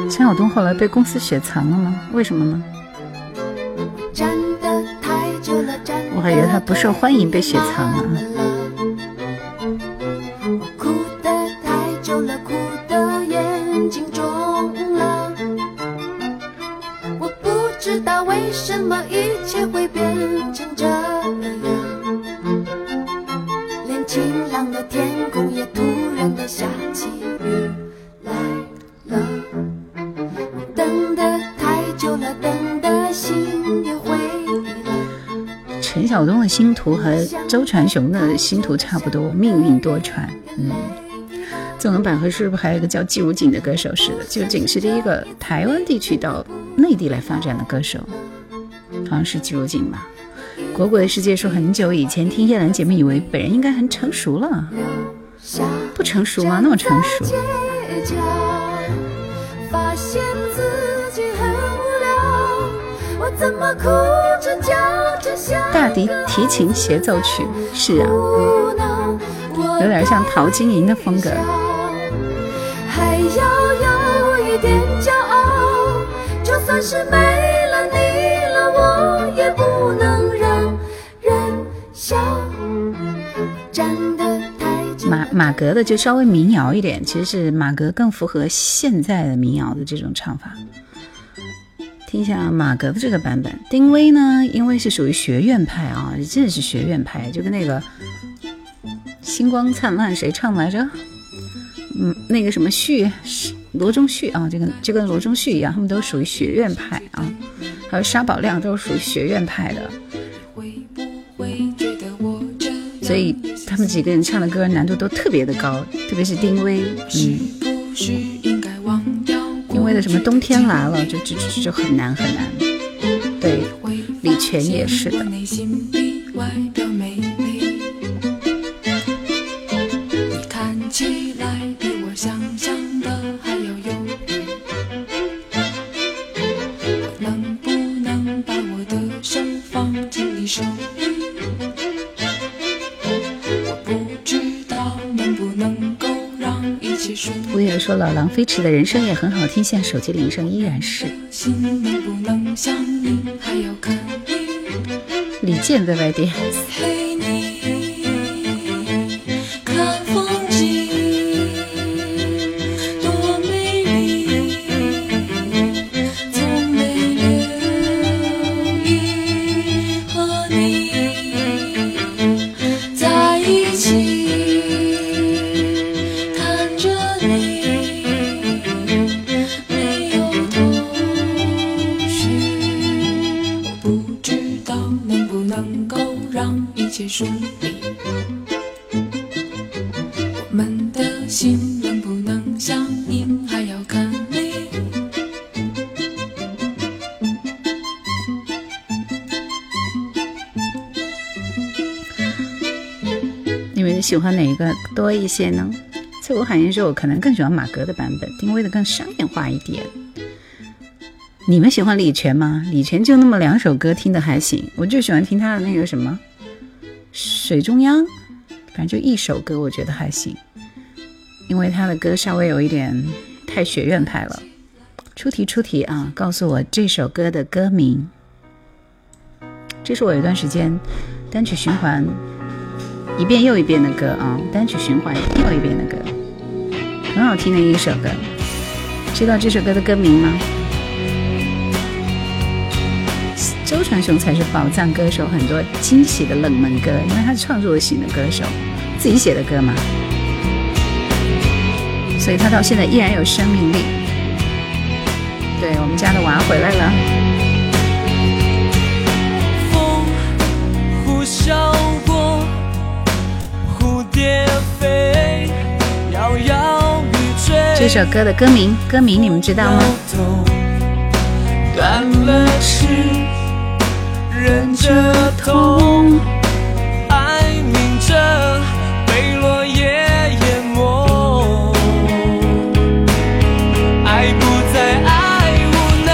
陈晓东后来被公司雪藏了吗？为什么呢？我还以为他不受欢迎被雪藏了。星途和周传雄的星途差不多，命运多舛。嗯，纵横捭阖是不是还有一个叫季如锦的歌手？是的，季如锦是第一个台湾地区到内地来发展的歌手，好像是季如锦吧。果果的世界说很久以前听叶兰姐妹，以为本人应该很成熟了，不成熟吗？那么成熟。大提提琴协奏曲，是啊，有点像陶晶莹的风格。马马格的就稍微民谣一点，其实是马格更符合现在的民谣的这种唱法。听一下马格的这个版本，丁薇呢，因为是属于学院派啊，真的是学院派，就跟那个星光灿烂谁唱来着？嗯，那个什么旭，罗中旭啊，就跟就跟罗中旭一样，他们都属于学院派啊。还有沙宝亮都是属于学院派的，所以他们几个人唱的歌难度都特别的高，特别是丁薇，嗯。为了什么冬天来了，就就就就很难很难。对，李泉也是的。飞驰的人生也很好听，现在手机铃声依然是。李健在外地。喜一些呢？在我喊言说，我可能更喜欢马格的版本，定位的更商业化一点。你们喜欢李泉吗？李泉就那么两首歌，听的还行。我就喜欢听他的那个什么《水中央》，反正就一首歌，我觉得还行。因为他的歌稍微有一点太学院派了。出题出题啊！告诉我这首歌的歌名。这是我有一段时间单曲循环。一遍又一遍的歌啊，单曲循环又一遍的歌，很好听的一首歌。知道这首歌的歌名吗？周传雄才是宝藏歌手，很多惊喜的冷门歌，因为他是创作型的歌手，自己写的歌嘛，所以他到现在依然有生命力。对我们家的娃回来了。风呼啸过。这首歌的歌名，歌名你们知道吗？断了翅，忍着痛，爱明着，被落叶淹没。爱不再，爱无奈，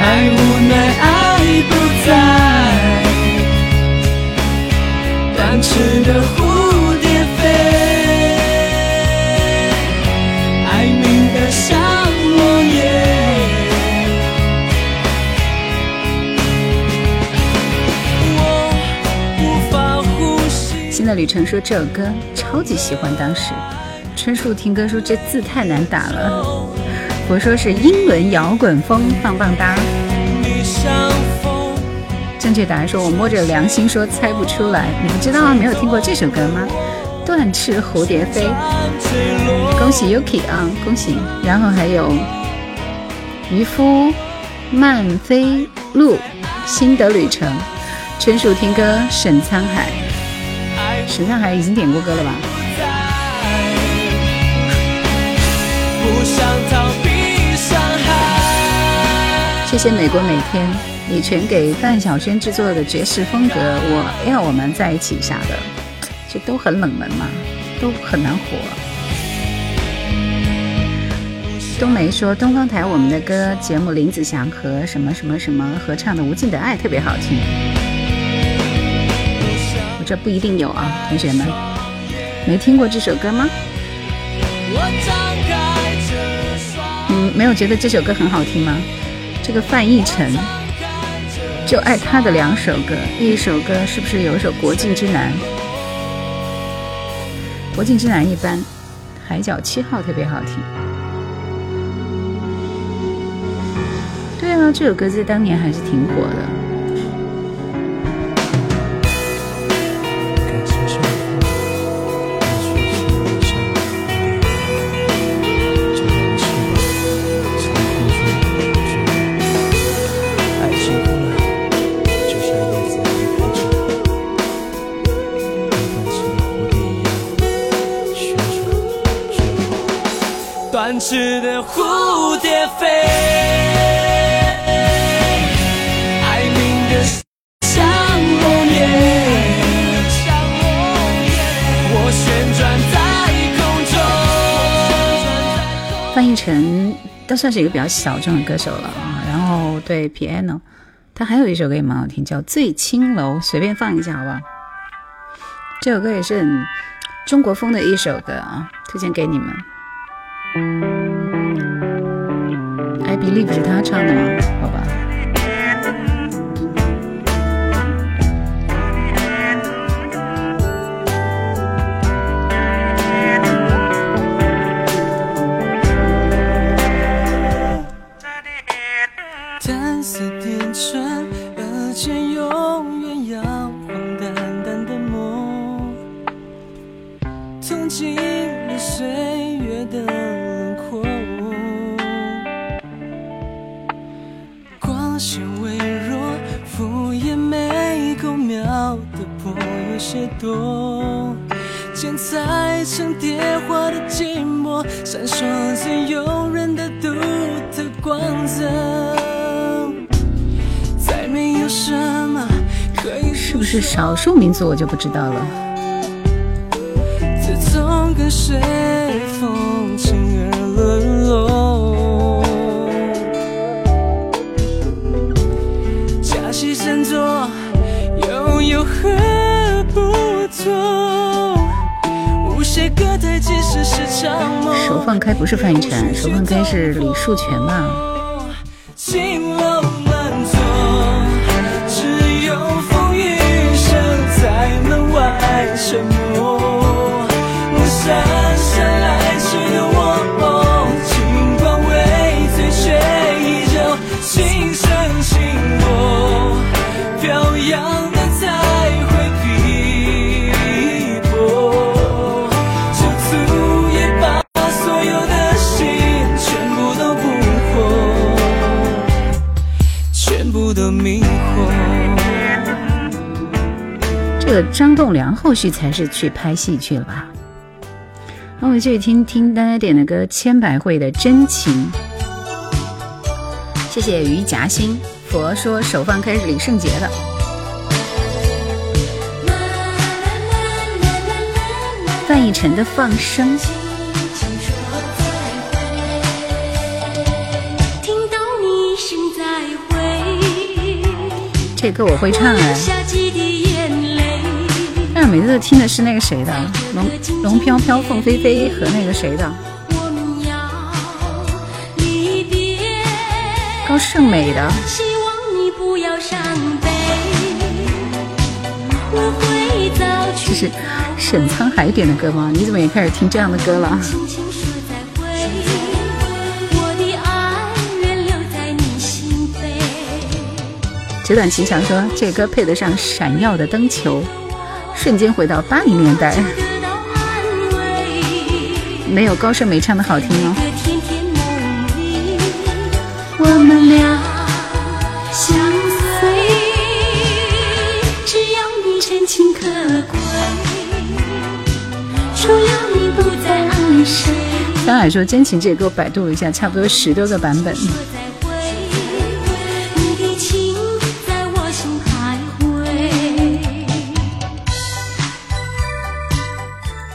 爱无奈，爱不在。痴的蝴蝶飞。爱你的像落叶。新的旅程说这首歌超级喜欢，当时春树听歌说这字太难打了，我说是英伦摇滚风，棒棒哒。正确答案说，我摸着良心说猜不出来，你们知道吗？没有听过这首歌吗？断翅蝴蝶飞，恭喜 Yuki 啊，恭喜！然后还有渔夫漫飞路，心得旅程，纯属听歌，沈沧海，沈沧海已经点过歌了吧？不想逃谢谢美国每天，你全给范晓萱制作的爵士风格，我要我们在一起啥的，就都很冷门嘛，都很难火。冬梅说东方台我们的歌节目林子祥和什么什么什么合唱的《无尽的爱》特别好听，我这不一定有啊，同学们，没听过这首歌吗？嗯，没有觉得这首歌很好听吗？这个范逸臣就爱他的两首歌，一首歌是不是有一首《国境之南》？《国境之南》一般，《海角七号》特别好听。对啊，这首歌在当年还是挺火的。痴的蝴蝶飞，爱明的像落叶，我旋转在空中。范逸臣都算是一个比较小众的歌手了啊，然后对 piano，他还有一首歌也蛮好听，叫《醉青楼》，随便放一下好不好？这首歌也是很中国风的一首歌啊，推荐给你们。I believe 是他唱的吗？好吧。多剪裁成蝶花的寂寞，闪烁最诱人的独特光泽。再没有什么可以是不是少数民族，我就不知道了。自从跟随风情而沦落，假戏真做，又有何？手放开不是范逸臣，手放开是李树泉吧？张栋梁后续才是去拍戏去了吧？那我们继续听听大家点的歌，千百惠的真情。谢谢于夹心。佛说手放开是李圣杰的。范逸臣的放生。这歌我会唱哎。每次都听的是那个谁的《龙龙飘飘凤飞飞》和那个谁的高胜美的。我会这是沈沧海点的歌吗？你怎么也开始听这样的歌了？纸短情长说，这歌配得上闪耀的灯球，瞬间回到八零年代。没有高胜美唱的好听哦。我们俩相随，只要你真情可贵，除了你不再爱谁。张海说真情，这歌我百度了一下，差不多十多个版本。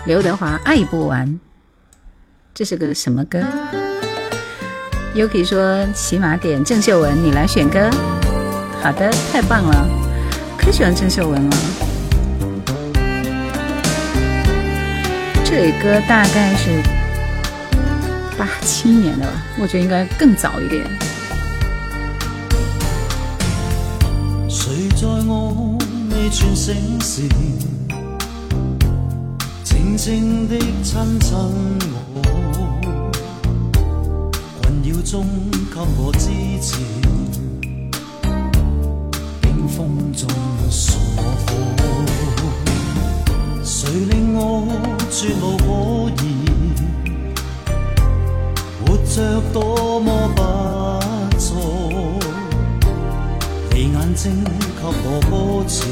刘德华爱不完，这是个什么歌？Yuki 说起码点郑秀文，你来选歌。好的，太棒了，可喜欢郑秀文了。这歌大概是八七年的吧，我觉得应该更早一点。谁在我未全醒时？静静的亲亲我，困扰中给我支持，冰封中送我火，谁令我绝无可疑？活着多么不错，你眼睛给我歌词。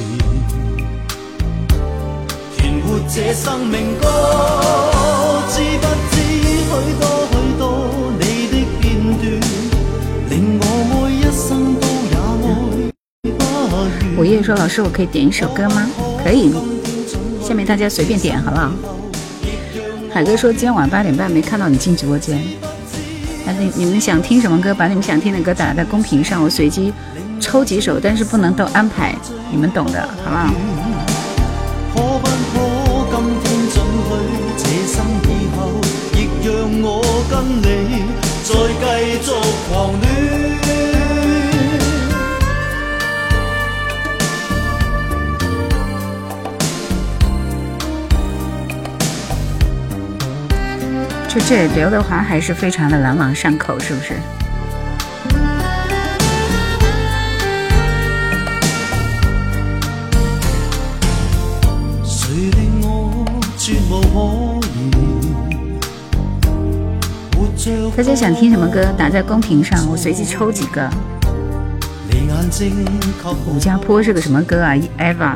这生命歌，知不知许多许多你的片段，令我爱一生都也爱不完。午夜说：“老师，我可以点一首歌吗？”可以，下面大家随便点，好不好？海哥说：“今天晚八点半没看到你进直播间。”那你你们想听什么歌？把你们想听的歌打在公屏上，我随机抽几首，但是不能都安排，你们懂的，好不好？跟你再继续狂恋就这刘德华还是非常的朗朗上口，是不是？大家想听什么歌？打在公屏上，我随机抽几个。武家坡是个什么歌啊？Eva。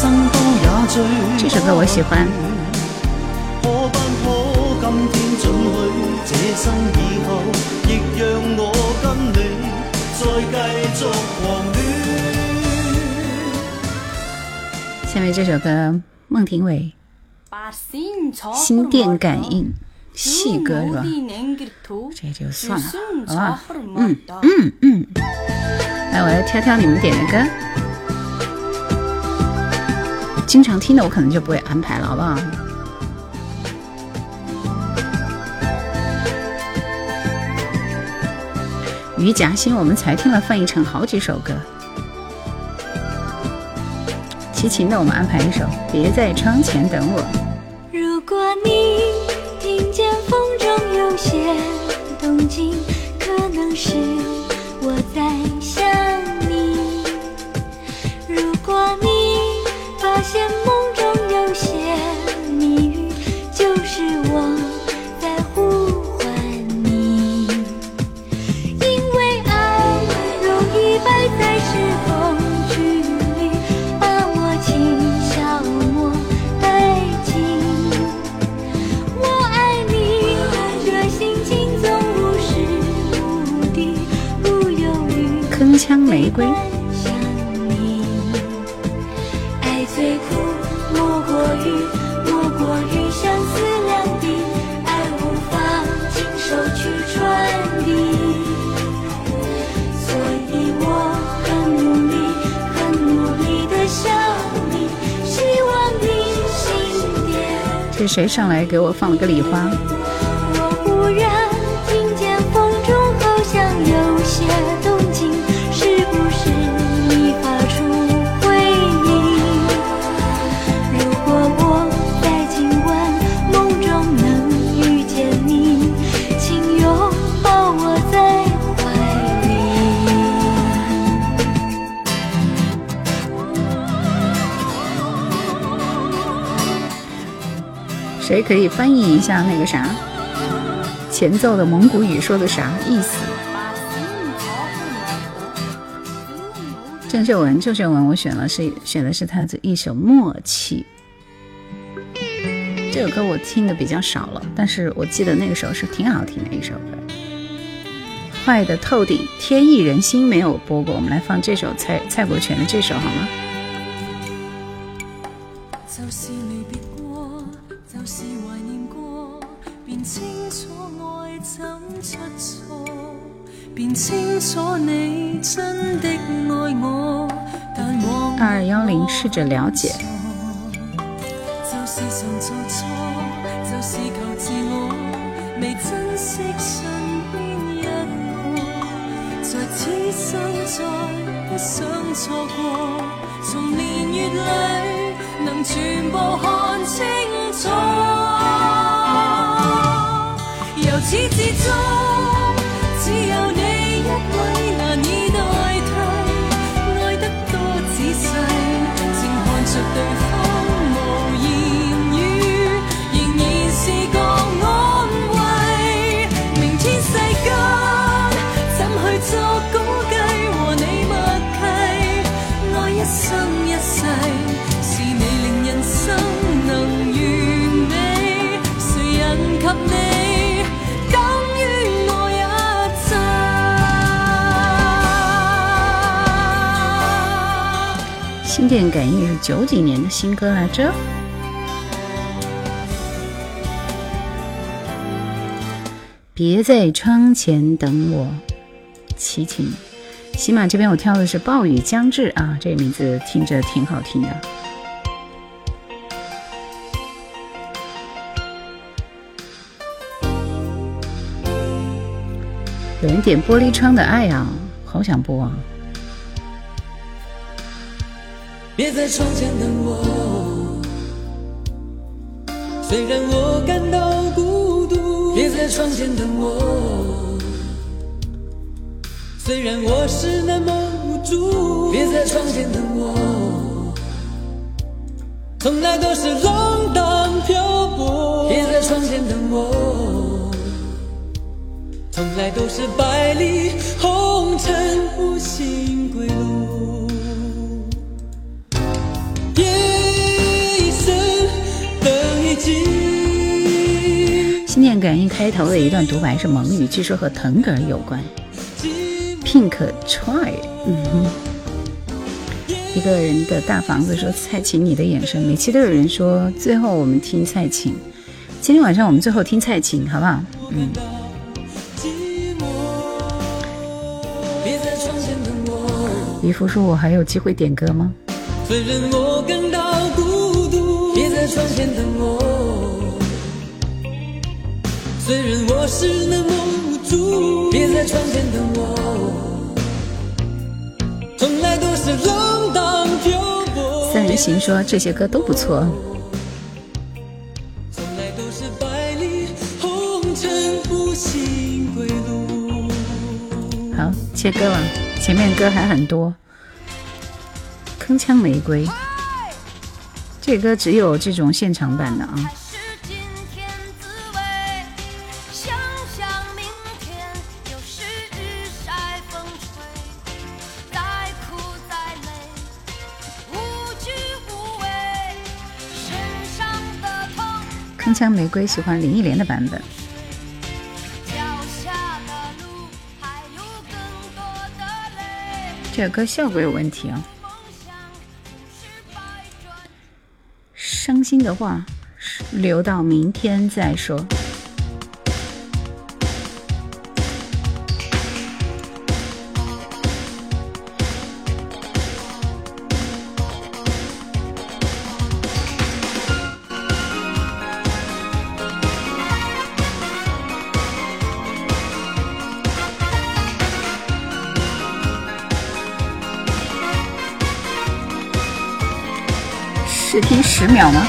这首歌我喜欢。下面这首歌，孟庭苇，《心电感应》，细歌是吧？这就算了，好吧？嗯嗯嗯。来，我来挑挑你们点的歌。经常听的我可能就不会安排了，好不好？于夹心，我们才听了范逸臣好几首歌。齐秦的，我们安排一首《别在窗前等我》。如果你听见风中有些动静，可能是我在我想你爱最苦，莫过于莫过于相思。爱无法去传递。所以我很努力，很努力的想你，希望你心。这谁上来给我放了个礼花？谁可以翻译一下那个啥前奏的蒙古语说的啥意思？郑秀文，郑秀文，我选了是选的是他的一首《默契》。这首歌我听的比较少了，但是我记得那个时候是挺好听的一首歌。坏的透顶，天意人心没有播过，我们来放这首蔡蔡国权的这首好吗？二二幺零，试着了解。由始至终，电感应是九几年的新歌来着。别在窗前等我，齐秦。喜马这边我挑的是暴雨将至啊，这个名字听着挺好听的。有人点玻璃窗的爱啊，好想播啊。别在窗前等我，虽然我感到孤独。别在窗前等我，虽然我是那么无助。别在窗前等我，从来都是浪荡漂泊。别在窗前等我，从来都是百里红尘无心感应开头的一段独白是蒙语，据说和腾格尔有关。Pink try，嗯哼，一个人的大房子说蔡琴你的眼神，每期都有人说最后我们听蔡琴，今天晚上我们最后听蔡琴好不好？嗯。渔夫说我还有机会点歌吗？窗前等我，虽然我是那么无助。别在窗前等我，从来都是浪荡漂泊。三人行说这些歌都不错。从来都是百里红尘不醒归路。好，切歌了，前面歌还很多。铿锵玫瑰。这歌只有这种现场版的啊。香玫瑰喜欢林忆莲的版本。这首歌效果有问题啊。伤心的话留到明天再说。秒吗？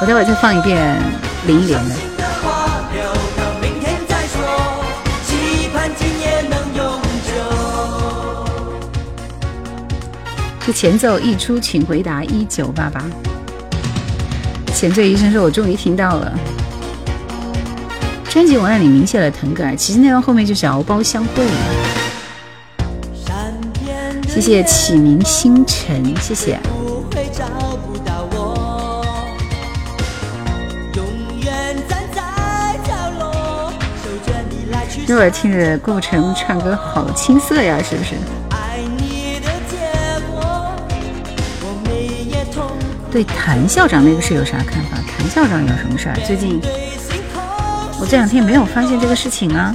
我待会再放一遍林忆莲的。这前奏一出，请回答一九八八。前奏一声说：“我终于听到了。”专辑文案里明写了腾格尔，其实那段后面就是敖包相会。谢谢启明星辰，谢谢。那会儿听着顾城唱歌好青涩呀，是不是？对谭校长那个事有啥看法？谭校长有什么事儿？最近我这两天没有发现这个事情啊。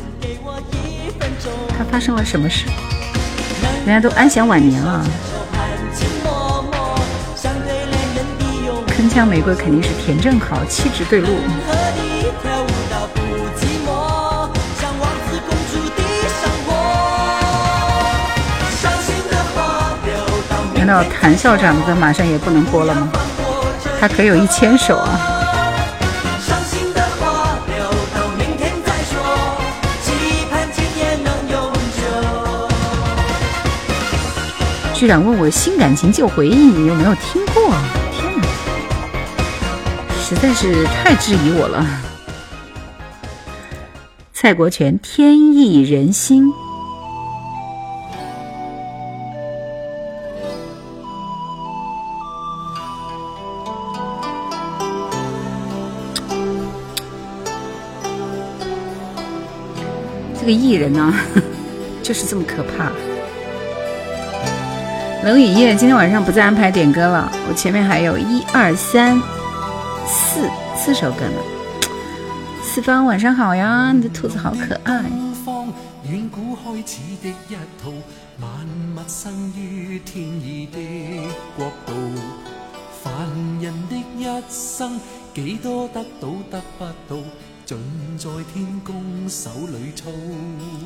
他发生了什么事？人家都安享晚年了。铿锵玫瑰肯定是田正好，气质对路。难道谭校长的歌马上也不能播了吗？他可有一千首啊！居然问我新感情旧回忆，你有没有听过？天哪，实在是太质疑我了。蔡国权，天意人心。这个艺人啊，<laughs> 就是这么可怕。冷雨夜今天晚上不再安排点歌了，我前面还有一二三四四首歌呢。四方晚上好呀，你的兔子好可爱。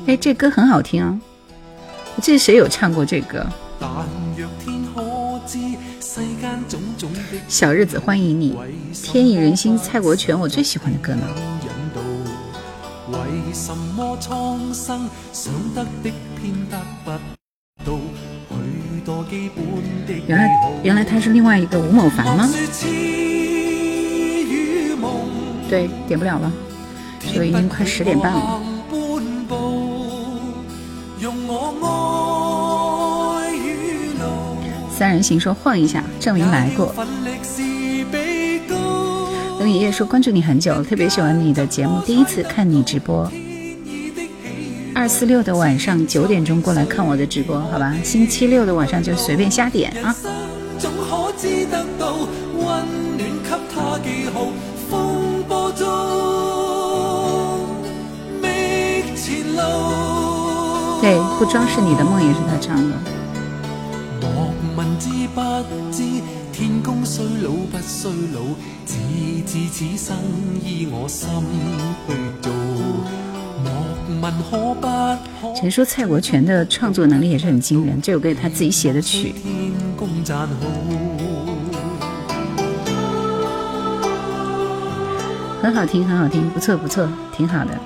哎，这歌很好听啊！这谁有唱过这歌？小日子欢迎你，天意人心，蔡国权，我最喜欢的歌呢。原来原来他是另外一个吴某凡吗？对，点不了了。就已经快十点半了。三人行说晃一下，证明来过。冷雨夜说关注你很久，特别喜欢你的节目，第一次看你直播。二四六的晚上九点钟过来看我的直播，好吧？星期六的晚上就随便瞎点啊。对，不装饰你的梦也是他唱的。陈说蔡国权的创作能力也是很惊人，这首歌他自己写的曲，很好听，很好听，不错不错，挺好的。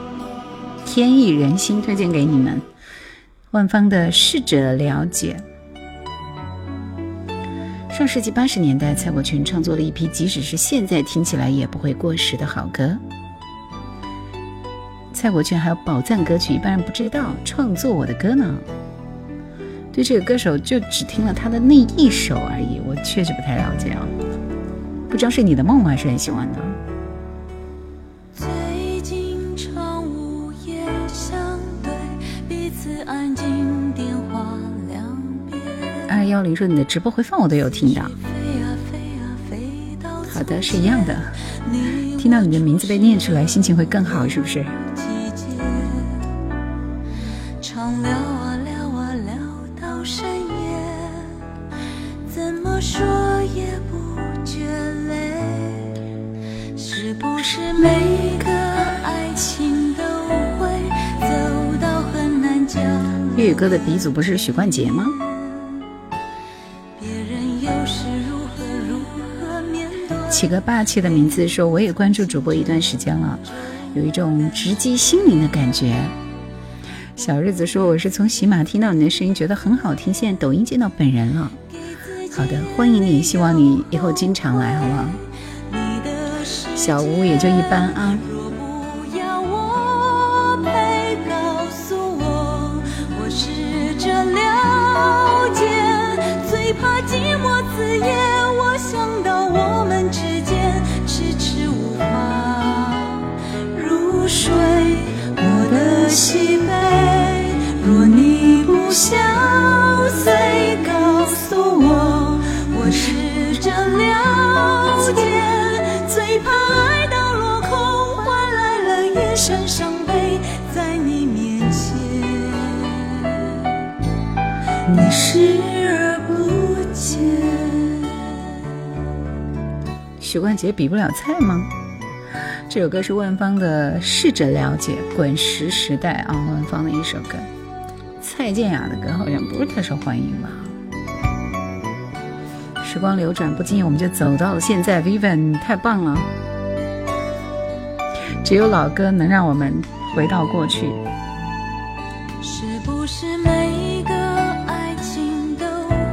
天意人心推荐给你们。万芳的试着了解。上世纪八十年代，蔡国权创作了一批即使是现在听起来也不会过时的好歌。蔡国权还有宝藏歌曲，一般人不知道。创作我的歌呢？对这个歌手就只听了他的那一首而已，我确实不太了解啊。不知道是你的梦，我还是很喜欢的。幺零说你的直播回放我都有听到，好的是一样的，听到你的名字被念出来，心情会更好，是不是？粤语语歌的鼻祖不是许冠杰吗？起个霸气的名字，说我也关注主播一段时间了，有一种直击心灵的感觉。小日子说我是从喜马听到你的声音，觉得很好听，现在抖音见到本人了。好的，欢迎你，希望你以后经常来，好不好？小吴也就一般啊。怕寂寞刺眼西北，若你不想随，告诉我，我试着了解。最怕爱到落空，换来了一身伤悲，在你面前，你视而不见。许冠杰比不了菜吗？这首歌是万芳的《试着了解》，滚石时代啊，万芳的一首歌。蔡健雅的歌好像不是太受欢迎吧？时光流转，不经意我们就走到了现在。Vivian 太棒了，只有老歌能让我们回到过去。是不是每一个爱情都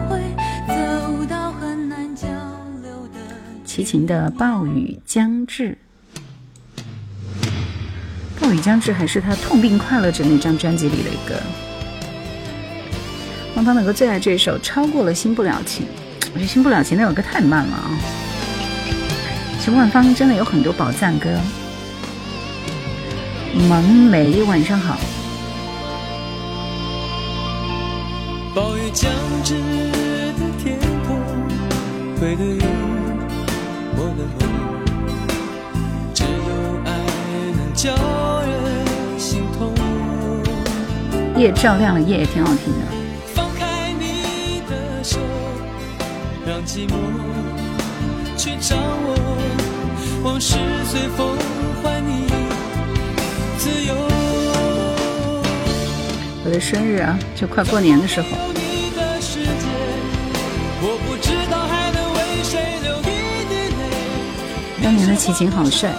会走到很难交流的？齐秦的《暴雨将至》。暴雨将至还是他痛并快乐着那张专辑里的一个。万芳的歌最爱这首，超过了新不了情。我觉得新不了情那首歌太慢了啊。其实万芳真的有很多宝藏歌。萌梅晚上好。暴雨将至的天空，灰的云，我的梦，只有爱能教。夜照亮了夜也挺好听的。放开你的手，让寂寞去掌握，往事随风还你自由。我的生日啊，就快过年的时候。当年的齐秦好帅。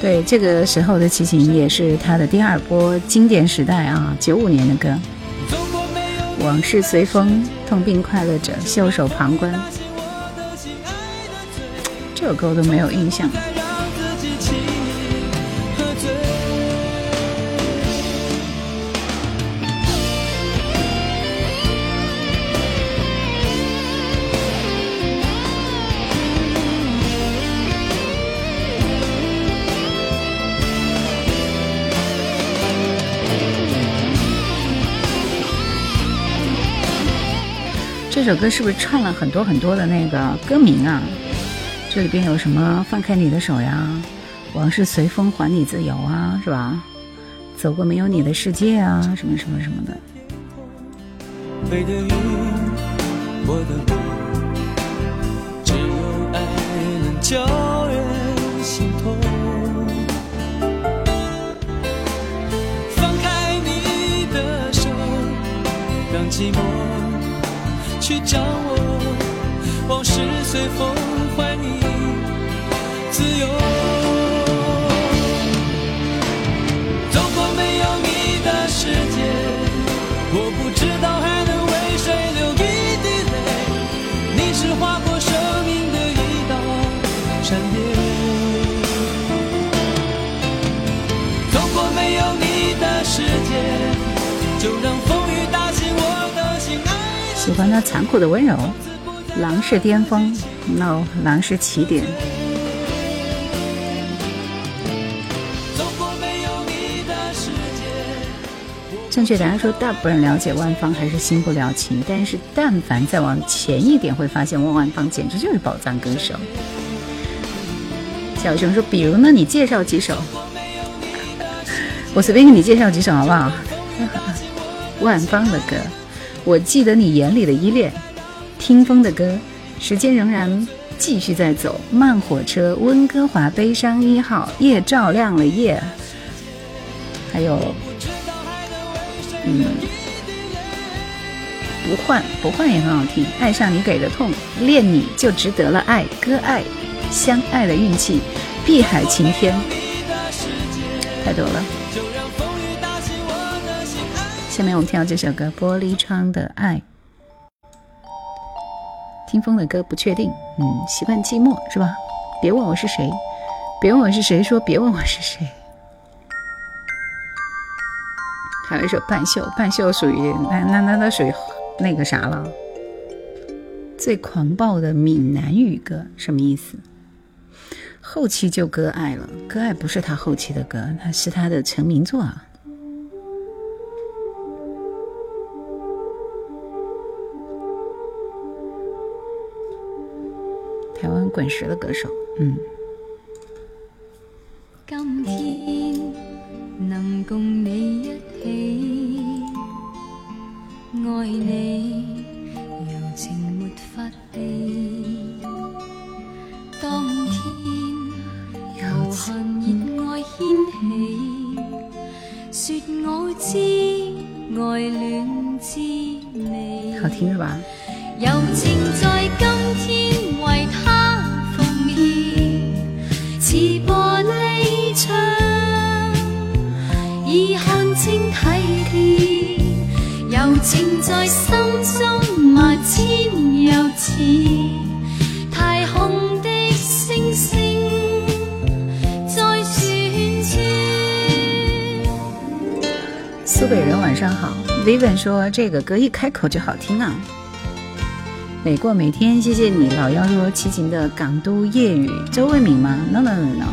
对，这个时候的齐秦也是他的第二波经典时代啊，九五年的歌，《往事随风》，痛并快乐着，袖手旁观，这首歌我都没有印象。首歌是不是串了很多很多的那个歌名啊？这里边有什么？放开你的手呀，往事随风还你自由啊，是吧？走过没有你的世界啊，什么什么什么的。放开你的手，让寂寞。去掌握，往事随风喜欢他残酷的温柔，狼是巅峰，no，狼是起点。正确答案说，大部分人了解万芳还是新不了情，但是但凡再往前一点，会发现万万芳简直就是宝藏歌手。小熊说，比如呢，你介绍几首，<laughs> 我随便给你介绍几首好不好？<laughs> 万芳的歌。我记得你眼里的依恋，听风的歌，时间仍然继续在走，慢火车，温哥华，悲伤一号，夜照亮了夜，还有，嗯，不换不换也很好听。爱上你给的痛，恋你就值得了爱，割爱，相爱的运气，碧海晴天，太多了。下面我们听到这首歌《玻璃窗的爱》，听风的歌不确定，嗯，习惯寂寞是吧？别问我是谁，别问我是谁，说别问我是谁。还有一首《半袖》，半袖属于那那那那属于那个啥了？最狂暴的闽南语歌什么意思？后期就割爱了，割爱不是他后期的歌，那是他的成名作啊。台湾滚石的歌手，嗯。今天能共你一起爱你，柔情没法避。当天有限热爱掀起，说我知爱恋滋味。好听是吧？柔情在今天为他奉献，似玻璃窗，已看清体贴。柔情在心中万千，又似太空的星星在旋转。苏北人晚上好，Vivian 说这个歌一开口就好听啊。每过每天，谢谢你老妖若齐秦的港都夜雨，周慧敏吗？No No No No，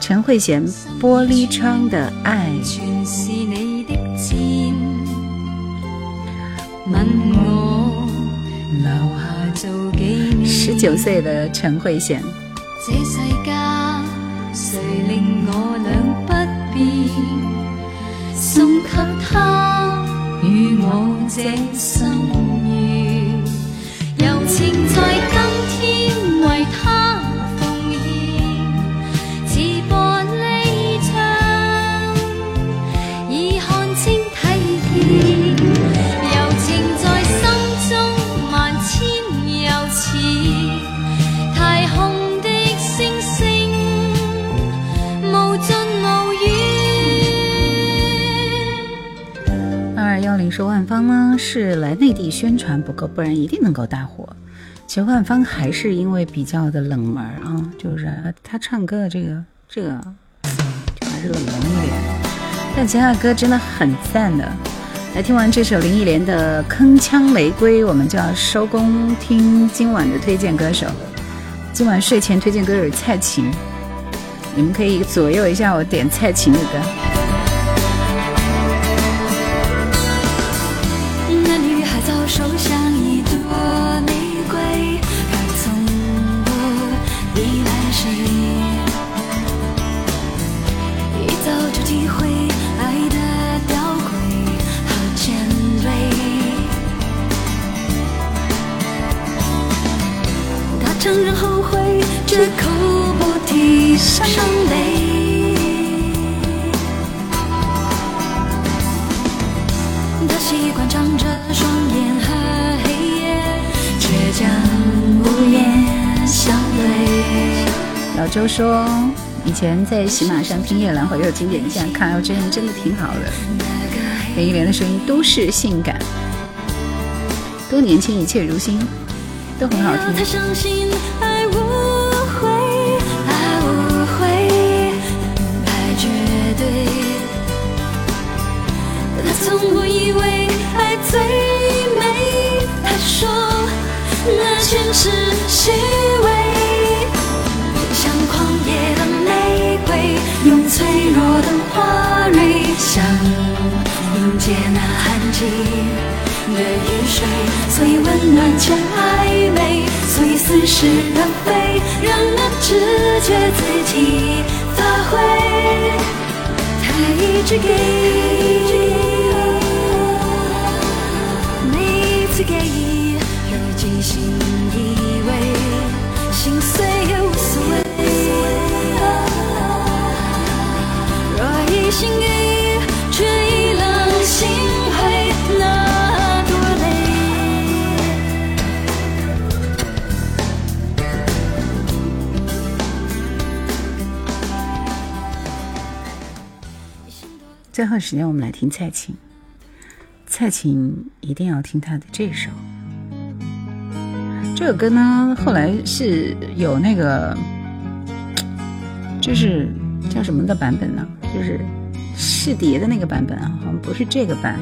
陈慧娴玻璃窗的爱。全是你的箭，问我留下做纪念十九岁的陈慧娴。这世？间谁令我俩不变？送给他与我这心。在今天为他奉献，似玻璃窗，已看清体贴。柔情在心中万千，又似太空的星星，无尽无远。二幺零说万芳呢是来内地宣传不够，不然一定能够大火。其实万芳还是因为比较的冷门啊，就是他唱歌的这个这个就还是冷门一点，但其他的歌真的很赞的。来听完这首林忆莲的《铿锵玫瑰》，我们就要收工听今晚的推荐歌手。今晚睡前推荐歌手是蔡琴，你们可以左右一下我点蔡琴的歌。伤悲。他习惯张着双眼和黑夜倔强不言相对。老周说。以前在喜马上听夜兰，会有经典一下，看来我真的真的挺好的。林一莲的声音都是性感，多年轻，一切如新，都很好听。以为爱最美，他说那全是虚伪。像狂野的玫瑰用脆弱的花蕊，想迎接那寒季的雨水，所以温暖却暧昧，所以似是而非，让那直觉自己发挥。他一直给，如今心心碎也无所谓若一心一意却冷心最后时间我们来听蔡琴。蔡琴一定要听她的这首。这首歌呢，后来是有那个，<tsk> 就是叫什么的版本呢？就是试碟的那个版本啊，好像不是这个版。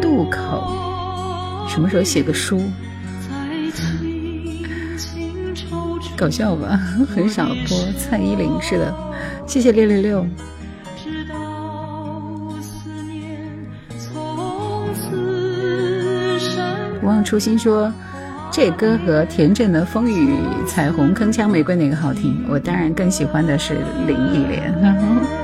渡口，什么时候写个书？<laughs> 搞笑吧，<laughs> 很少播蔡依林似的。谢谢六六六。不忘初心说，这歌和田震的《风雨彩虹铿锵玫瑰》哪个好听？我当然更喜欢的是林忆莲。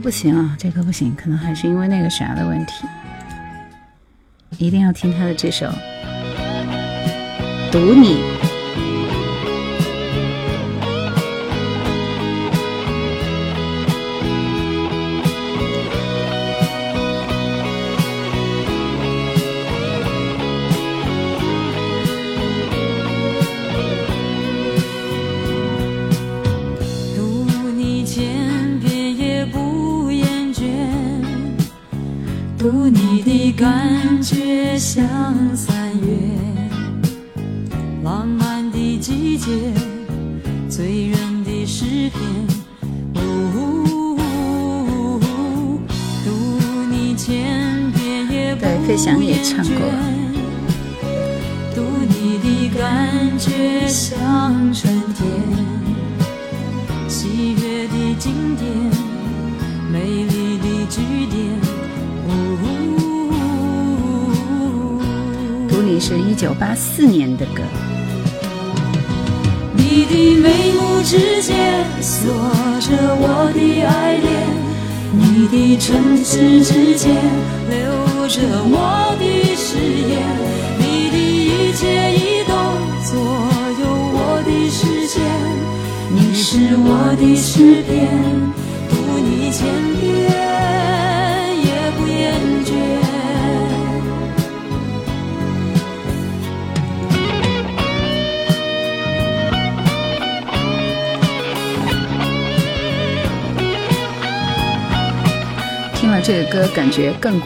不行啊，这歌不行，可能还是因为那个啥的问题。一定要听他的这首《读你》。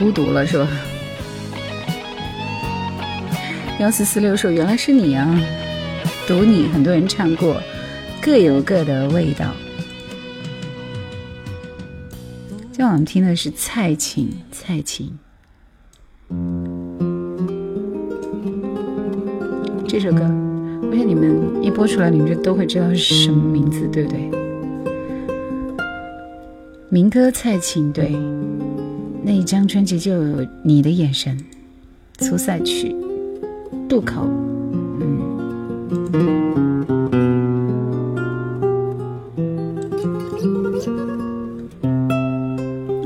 孤独了，是吧？幺四四六说：“原来是你啊！”读你，很多人唱过，各有各的味道。今天我们听的是蔡琴，蔡琴这首歌，我想你们一播出来，你们就都会知道是什么名字，对不对？民歌蔡琴，对，那一张专辑就有你的眼神，出赛曲，渡口，嗯，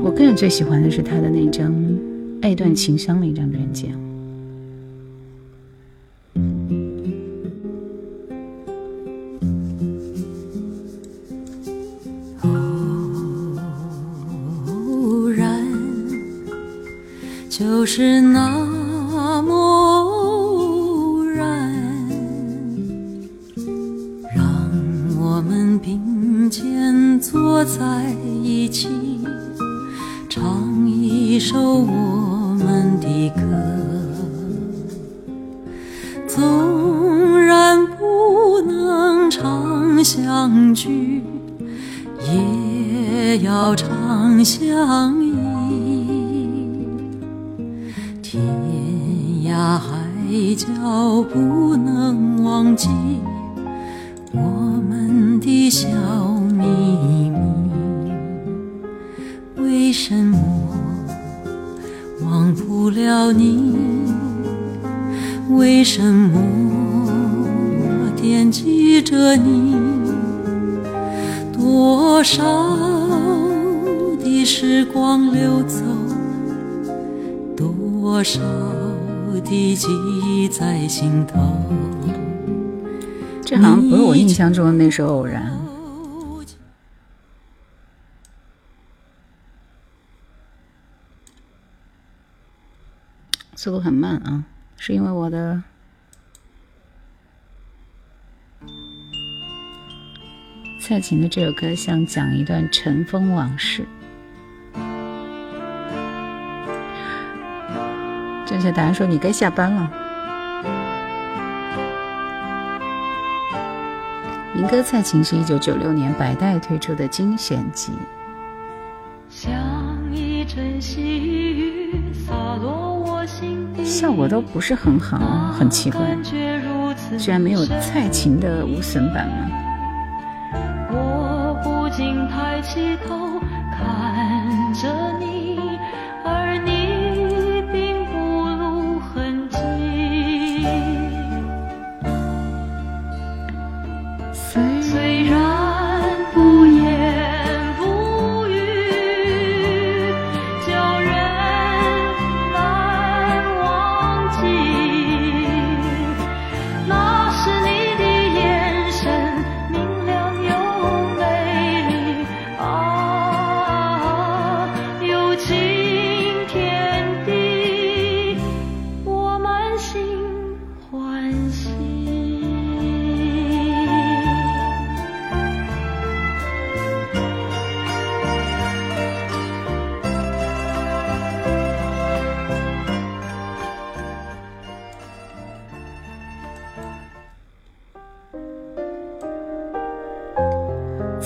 我个人最喜欢的是他的那张《爱断情伤》那张专辑啊。象中的那首偶然。速度很慢啊，是因为我的蔡琴的这首歌像讲一段尘封往事。正确答案说你该下班了。民歌蔡琴是一九九六年百代推出的精选集。像一阵细雨洒落我心底，效果都不是很好，很奇怪，居然没有蔡琴的无损版吗？我不禁抬起头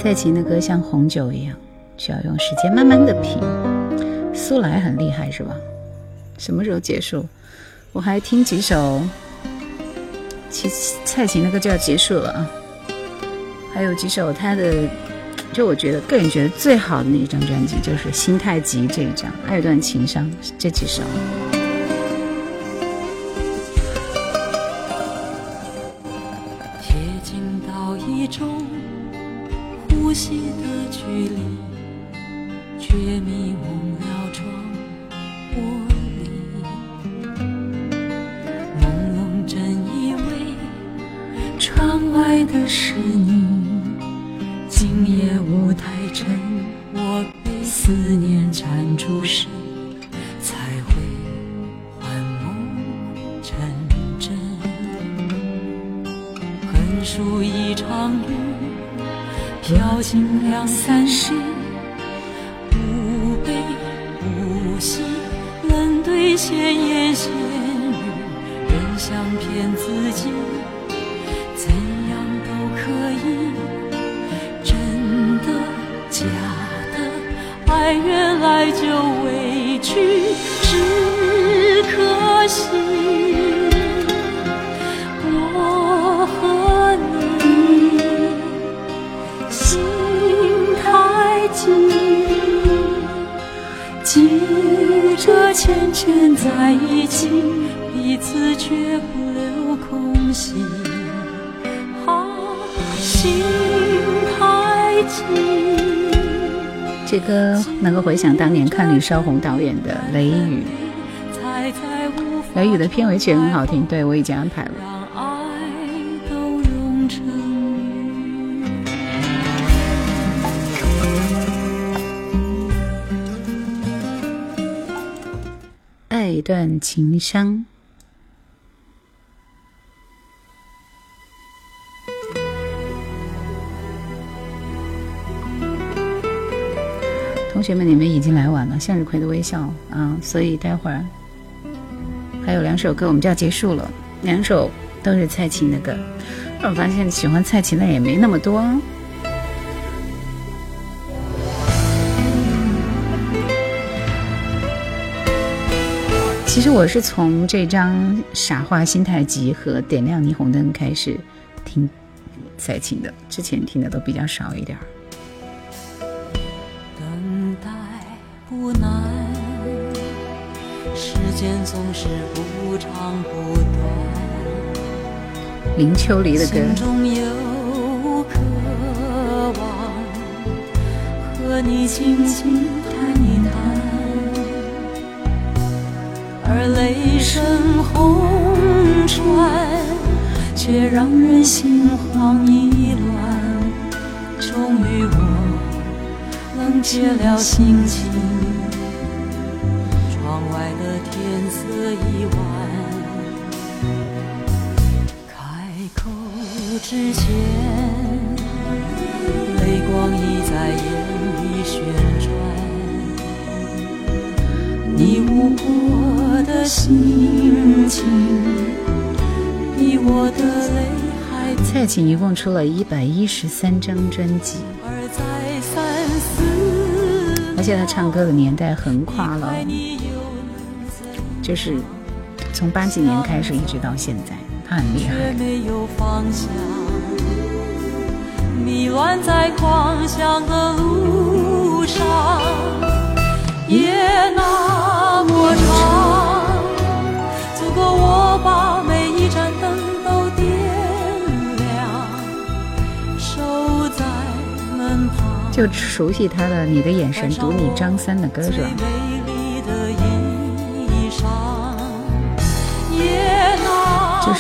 蔡琴的歌像红酒一样，需要用时间慢慢的品。苏来很厉害是吧？什么时候结束？我还听几首，其蔡琴的歌就要结束了啊。还有几首他的，就我觉得个人觉得最好的那一张专辑就是《心太急》这一张，《爱断情伤》这几首。邵红导演的《雷雨》，雷雨的片尾曲很好听，对我已经安排了。爱断情伤。学们，你们已经来晚了，向日葵的微笑啊，所以待会儿还有两首歌，我们就要结束了。两首都是蔡琴的歌，我发现喜欢蔡琴的也没那么多。其实我是从这张《傻话心太急》和《点亮霓虹灯》开始听蔡琴的，之前听的都比较少一点儿。林秋离的歌。心中有渴望，和你轻轻谈一谈。而雷声轰传，却让人心慌意乱。终于我冷却了心情，天色已晚。开口之前，泪光已在眼里旋转。你无过的心情，比我的泪还蔡琴一共出了一百一十三张专辑，而且她唱歌的年代横跨了，怎就是从八几年开始一直到现在，她很厉害却。没有方向，迷乱在狂想的路上，夜那么长，足够我把每一盏灯都点亮，守在门旁。就熟悉她的《你的眼神读你张三的歌是吧？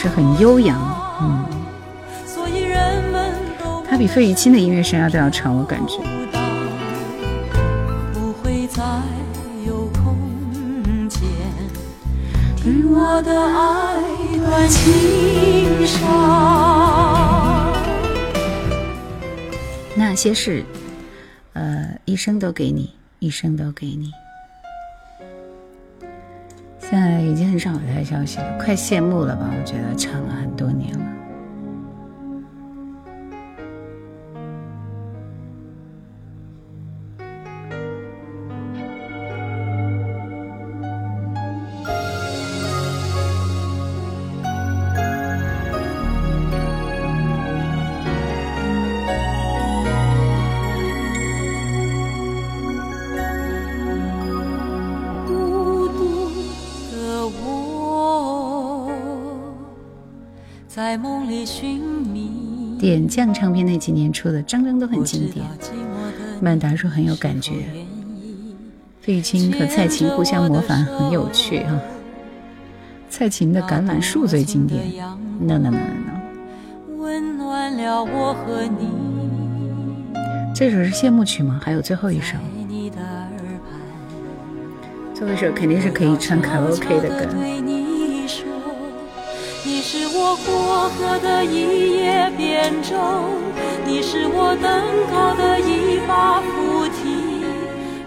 是很悠扬，嗯，所以人们都她比费玉清的音乐生涯都要长，我感觉。不会再有空间给我的爱断情伤。那些事，呃，一生都给你，一生都给你。现在已经很少有他的消息了，快谢幕了吧？我觉得唱了很多年了。点将唱片那几年出的，张张都很经典。曼达说很有感觉，费玉清和蔡琴互相模仿很有趣啊。蔡琴的《橄榄树》最经典。No no no no 温暖了我和你，这首是谢幕曲吗？还有最后一首，最后一首肯定是可以唱卡拉 OK 的歌。是我过河的一叶扁舟，你是我登高的一把扶梯，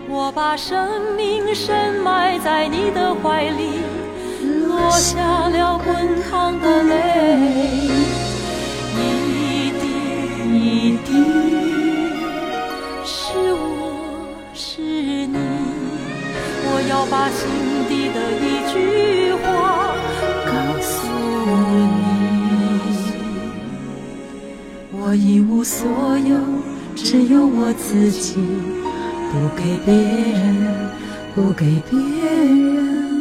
我把生命深埋在你的怀里，落下了滚烫的泪，一滴一滴，是我是你。我要把心底的一句我一无所有，只有我自己，不给别人，不给别人，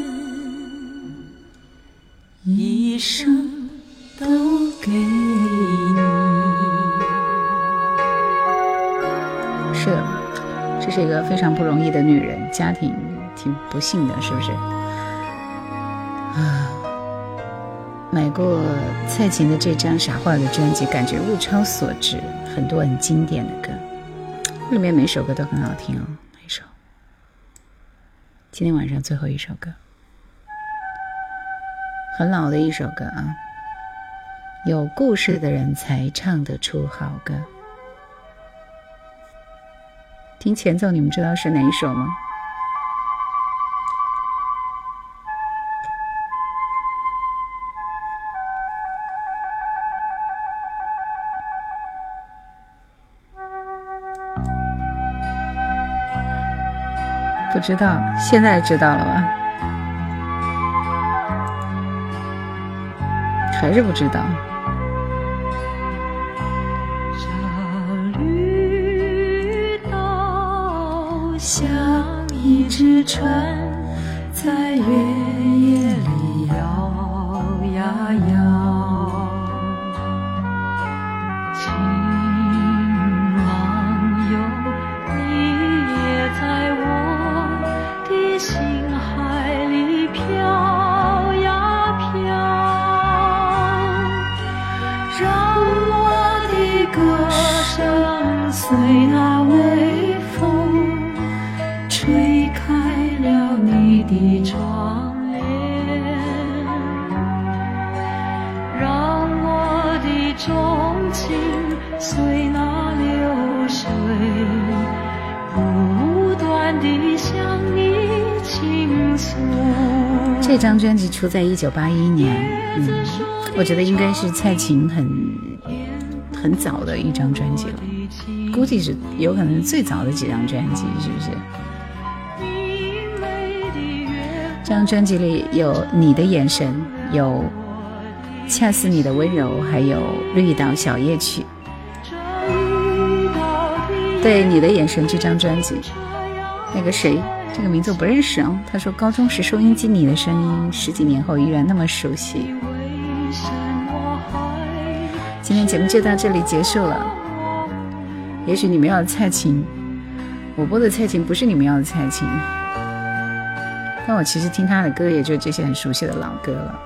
一生都给你。是，这是一个非常不容易的女人，家庭挺不幸的，是不是？啊，买过蔡琴的这张《傻话》的专辑，感觉物超所值，很多很经典的歌，里面每首歌都很好听哦。哪一首？今天晚上最后一首歌，很老的一首歌啊，有故事的人才唱得出好歌。听前奏，你们知道是哪一首吗？知道，现在知道了吧？还是不知道？这绿岛像一只船，在月夜专辑出在一九八一年，嗯，我觉得应该是蔡琴很很早的一张专辑了，估计是有可能是最早的几张专辑，是不是？这张专辑里有你的眼神，有恰似你的温柔，还有绿岛小夜曲。对你的眼神这张专辑，那个谁，这个名字我不认识啊。他说高中时收音机里的声音，十几年后依然那么熟悉。今天节目就到这里结束了。也许你们要的蔡琴，我播的蔡琴不是你们要的蔡琴。但我其实听他的歌，也就这些很熟悉的老歌了。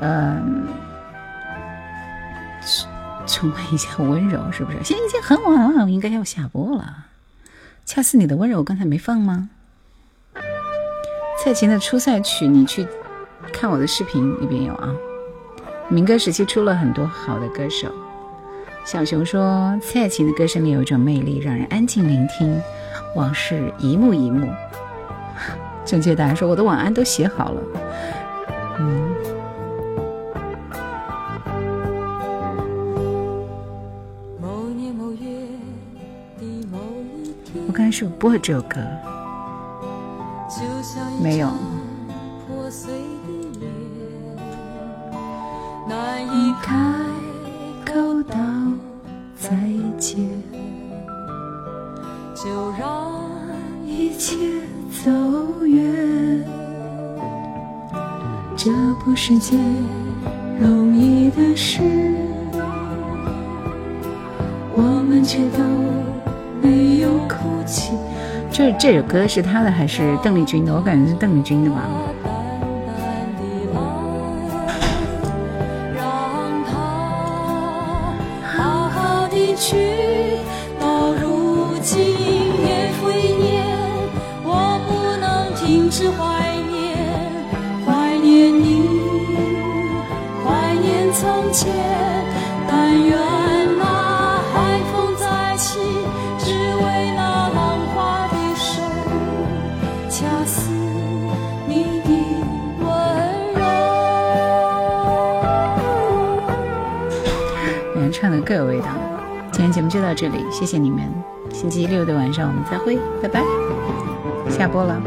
嗯，重温一下温柔，是不是？现在已经很晚了，我应该要下播了。恰似你的温柔，刚才没放吗？蔡琴的初赛曲，你去看我的视频里边有啊。民歌时期出了很多好的歌手。小熊说，蔡琴的歌声里有一种魅力，让人安静聆听，往事一幕一幕。正确答案说：“我的晚安都写好了。”嗯，是不是播了这首歌？没有。歌是他的还是邓丽君的？我感觉是邓丽君的吧。拜拜下播了。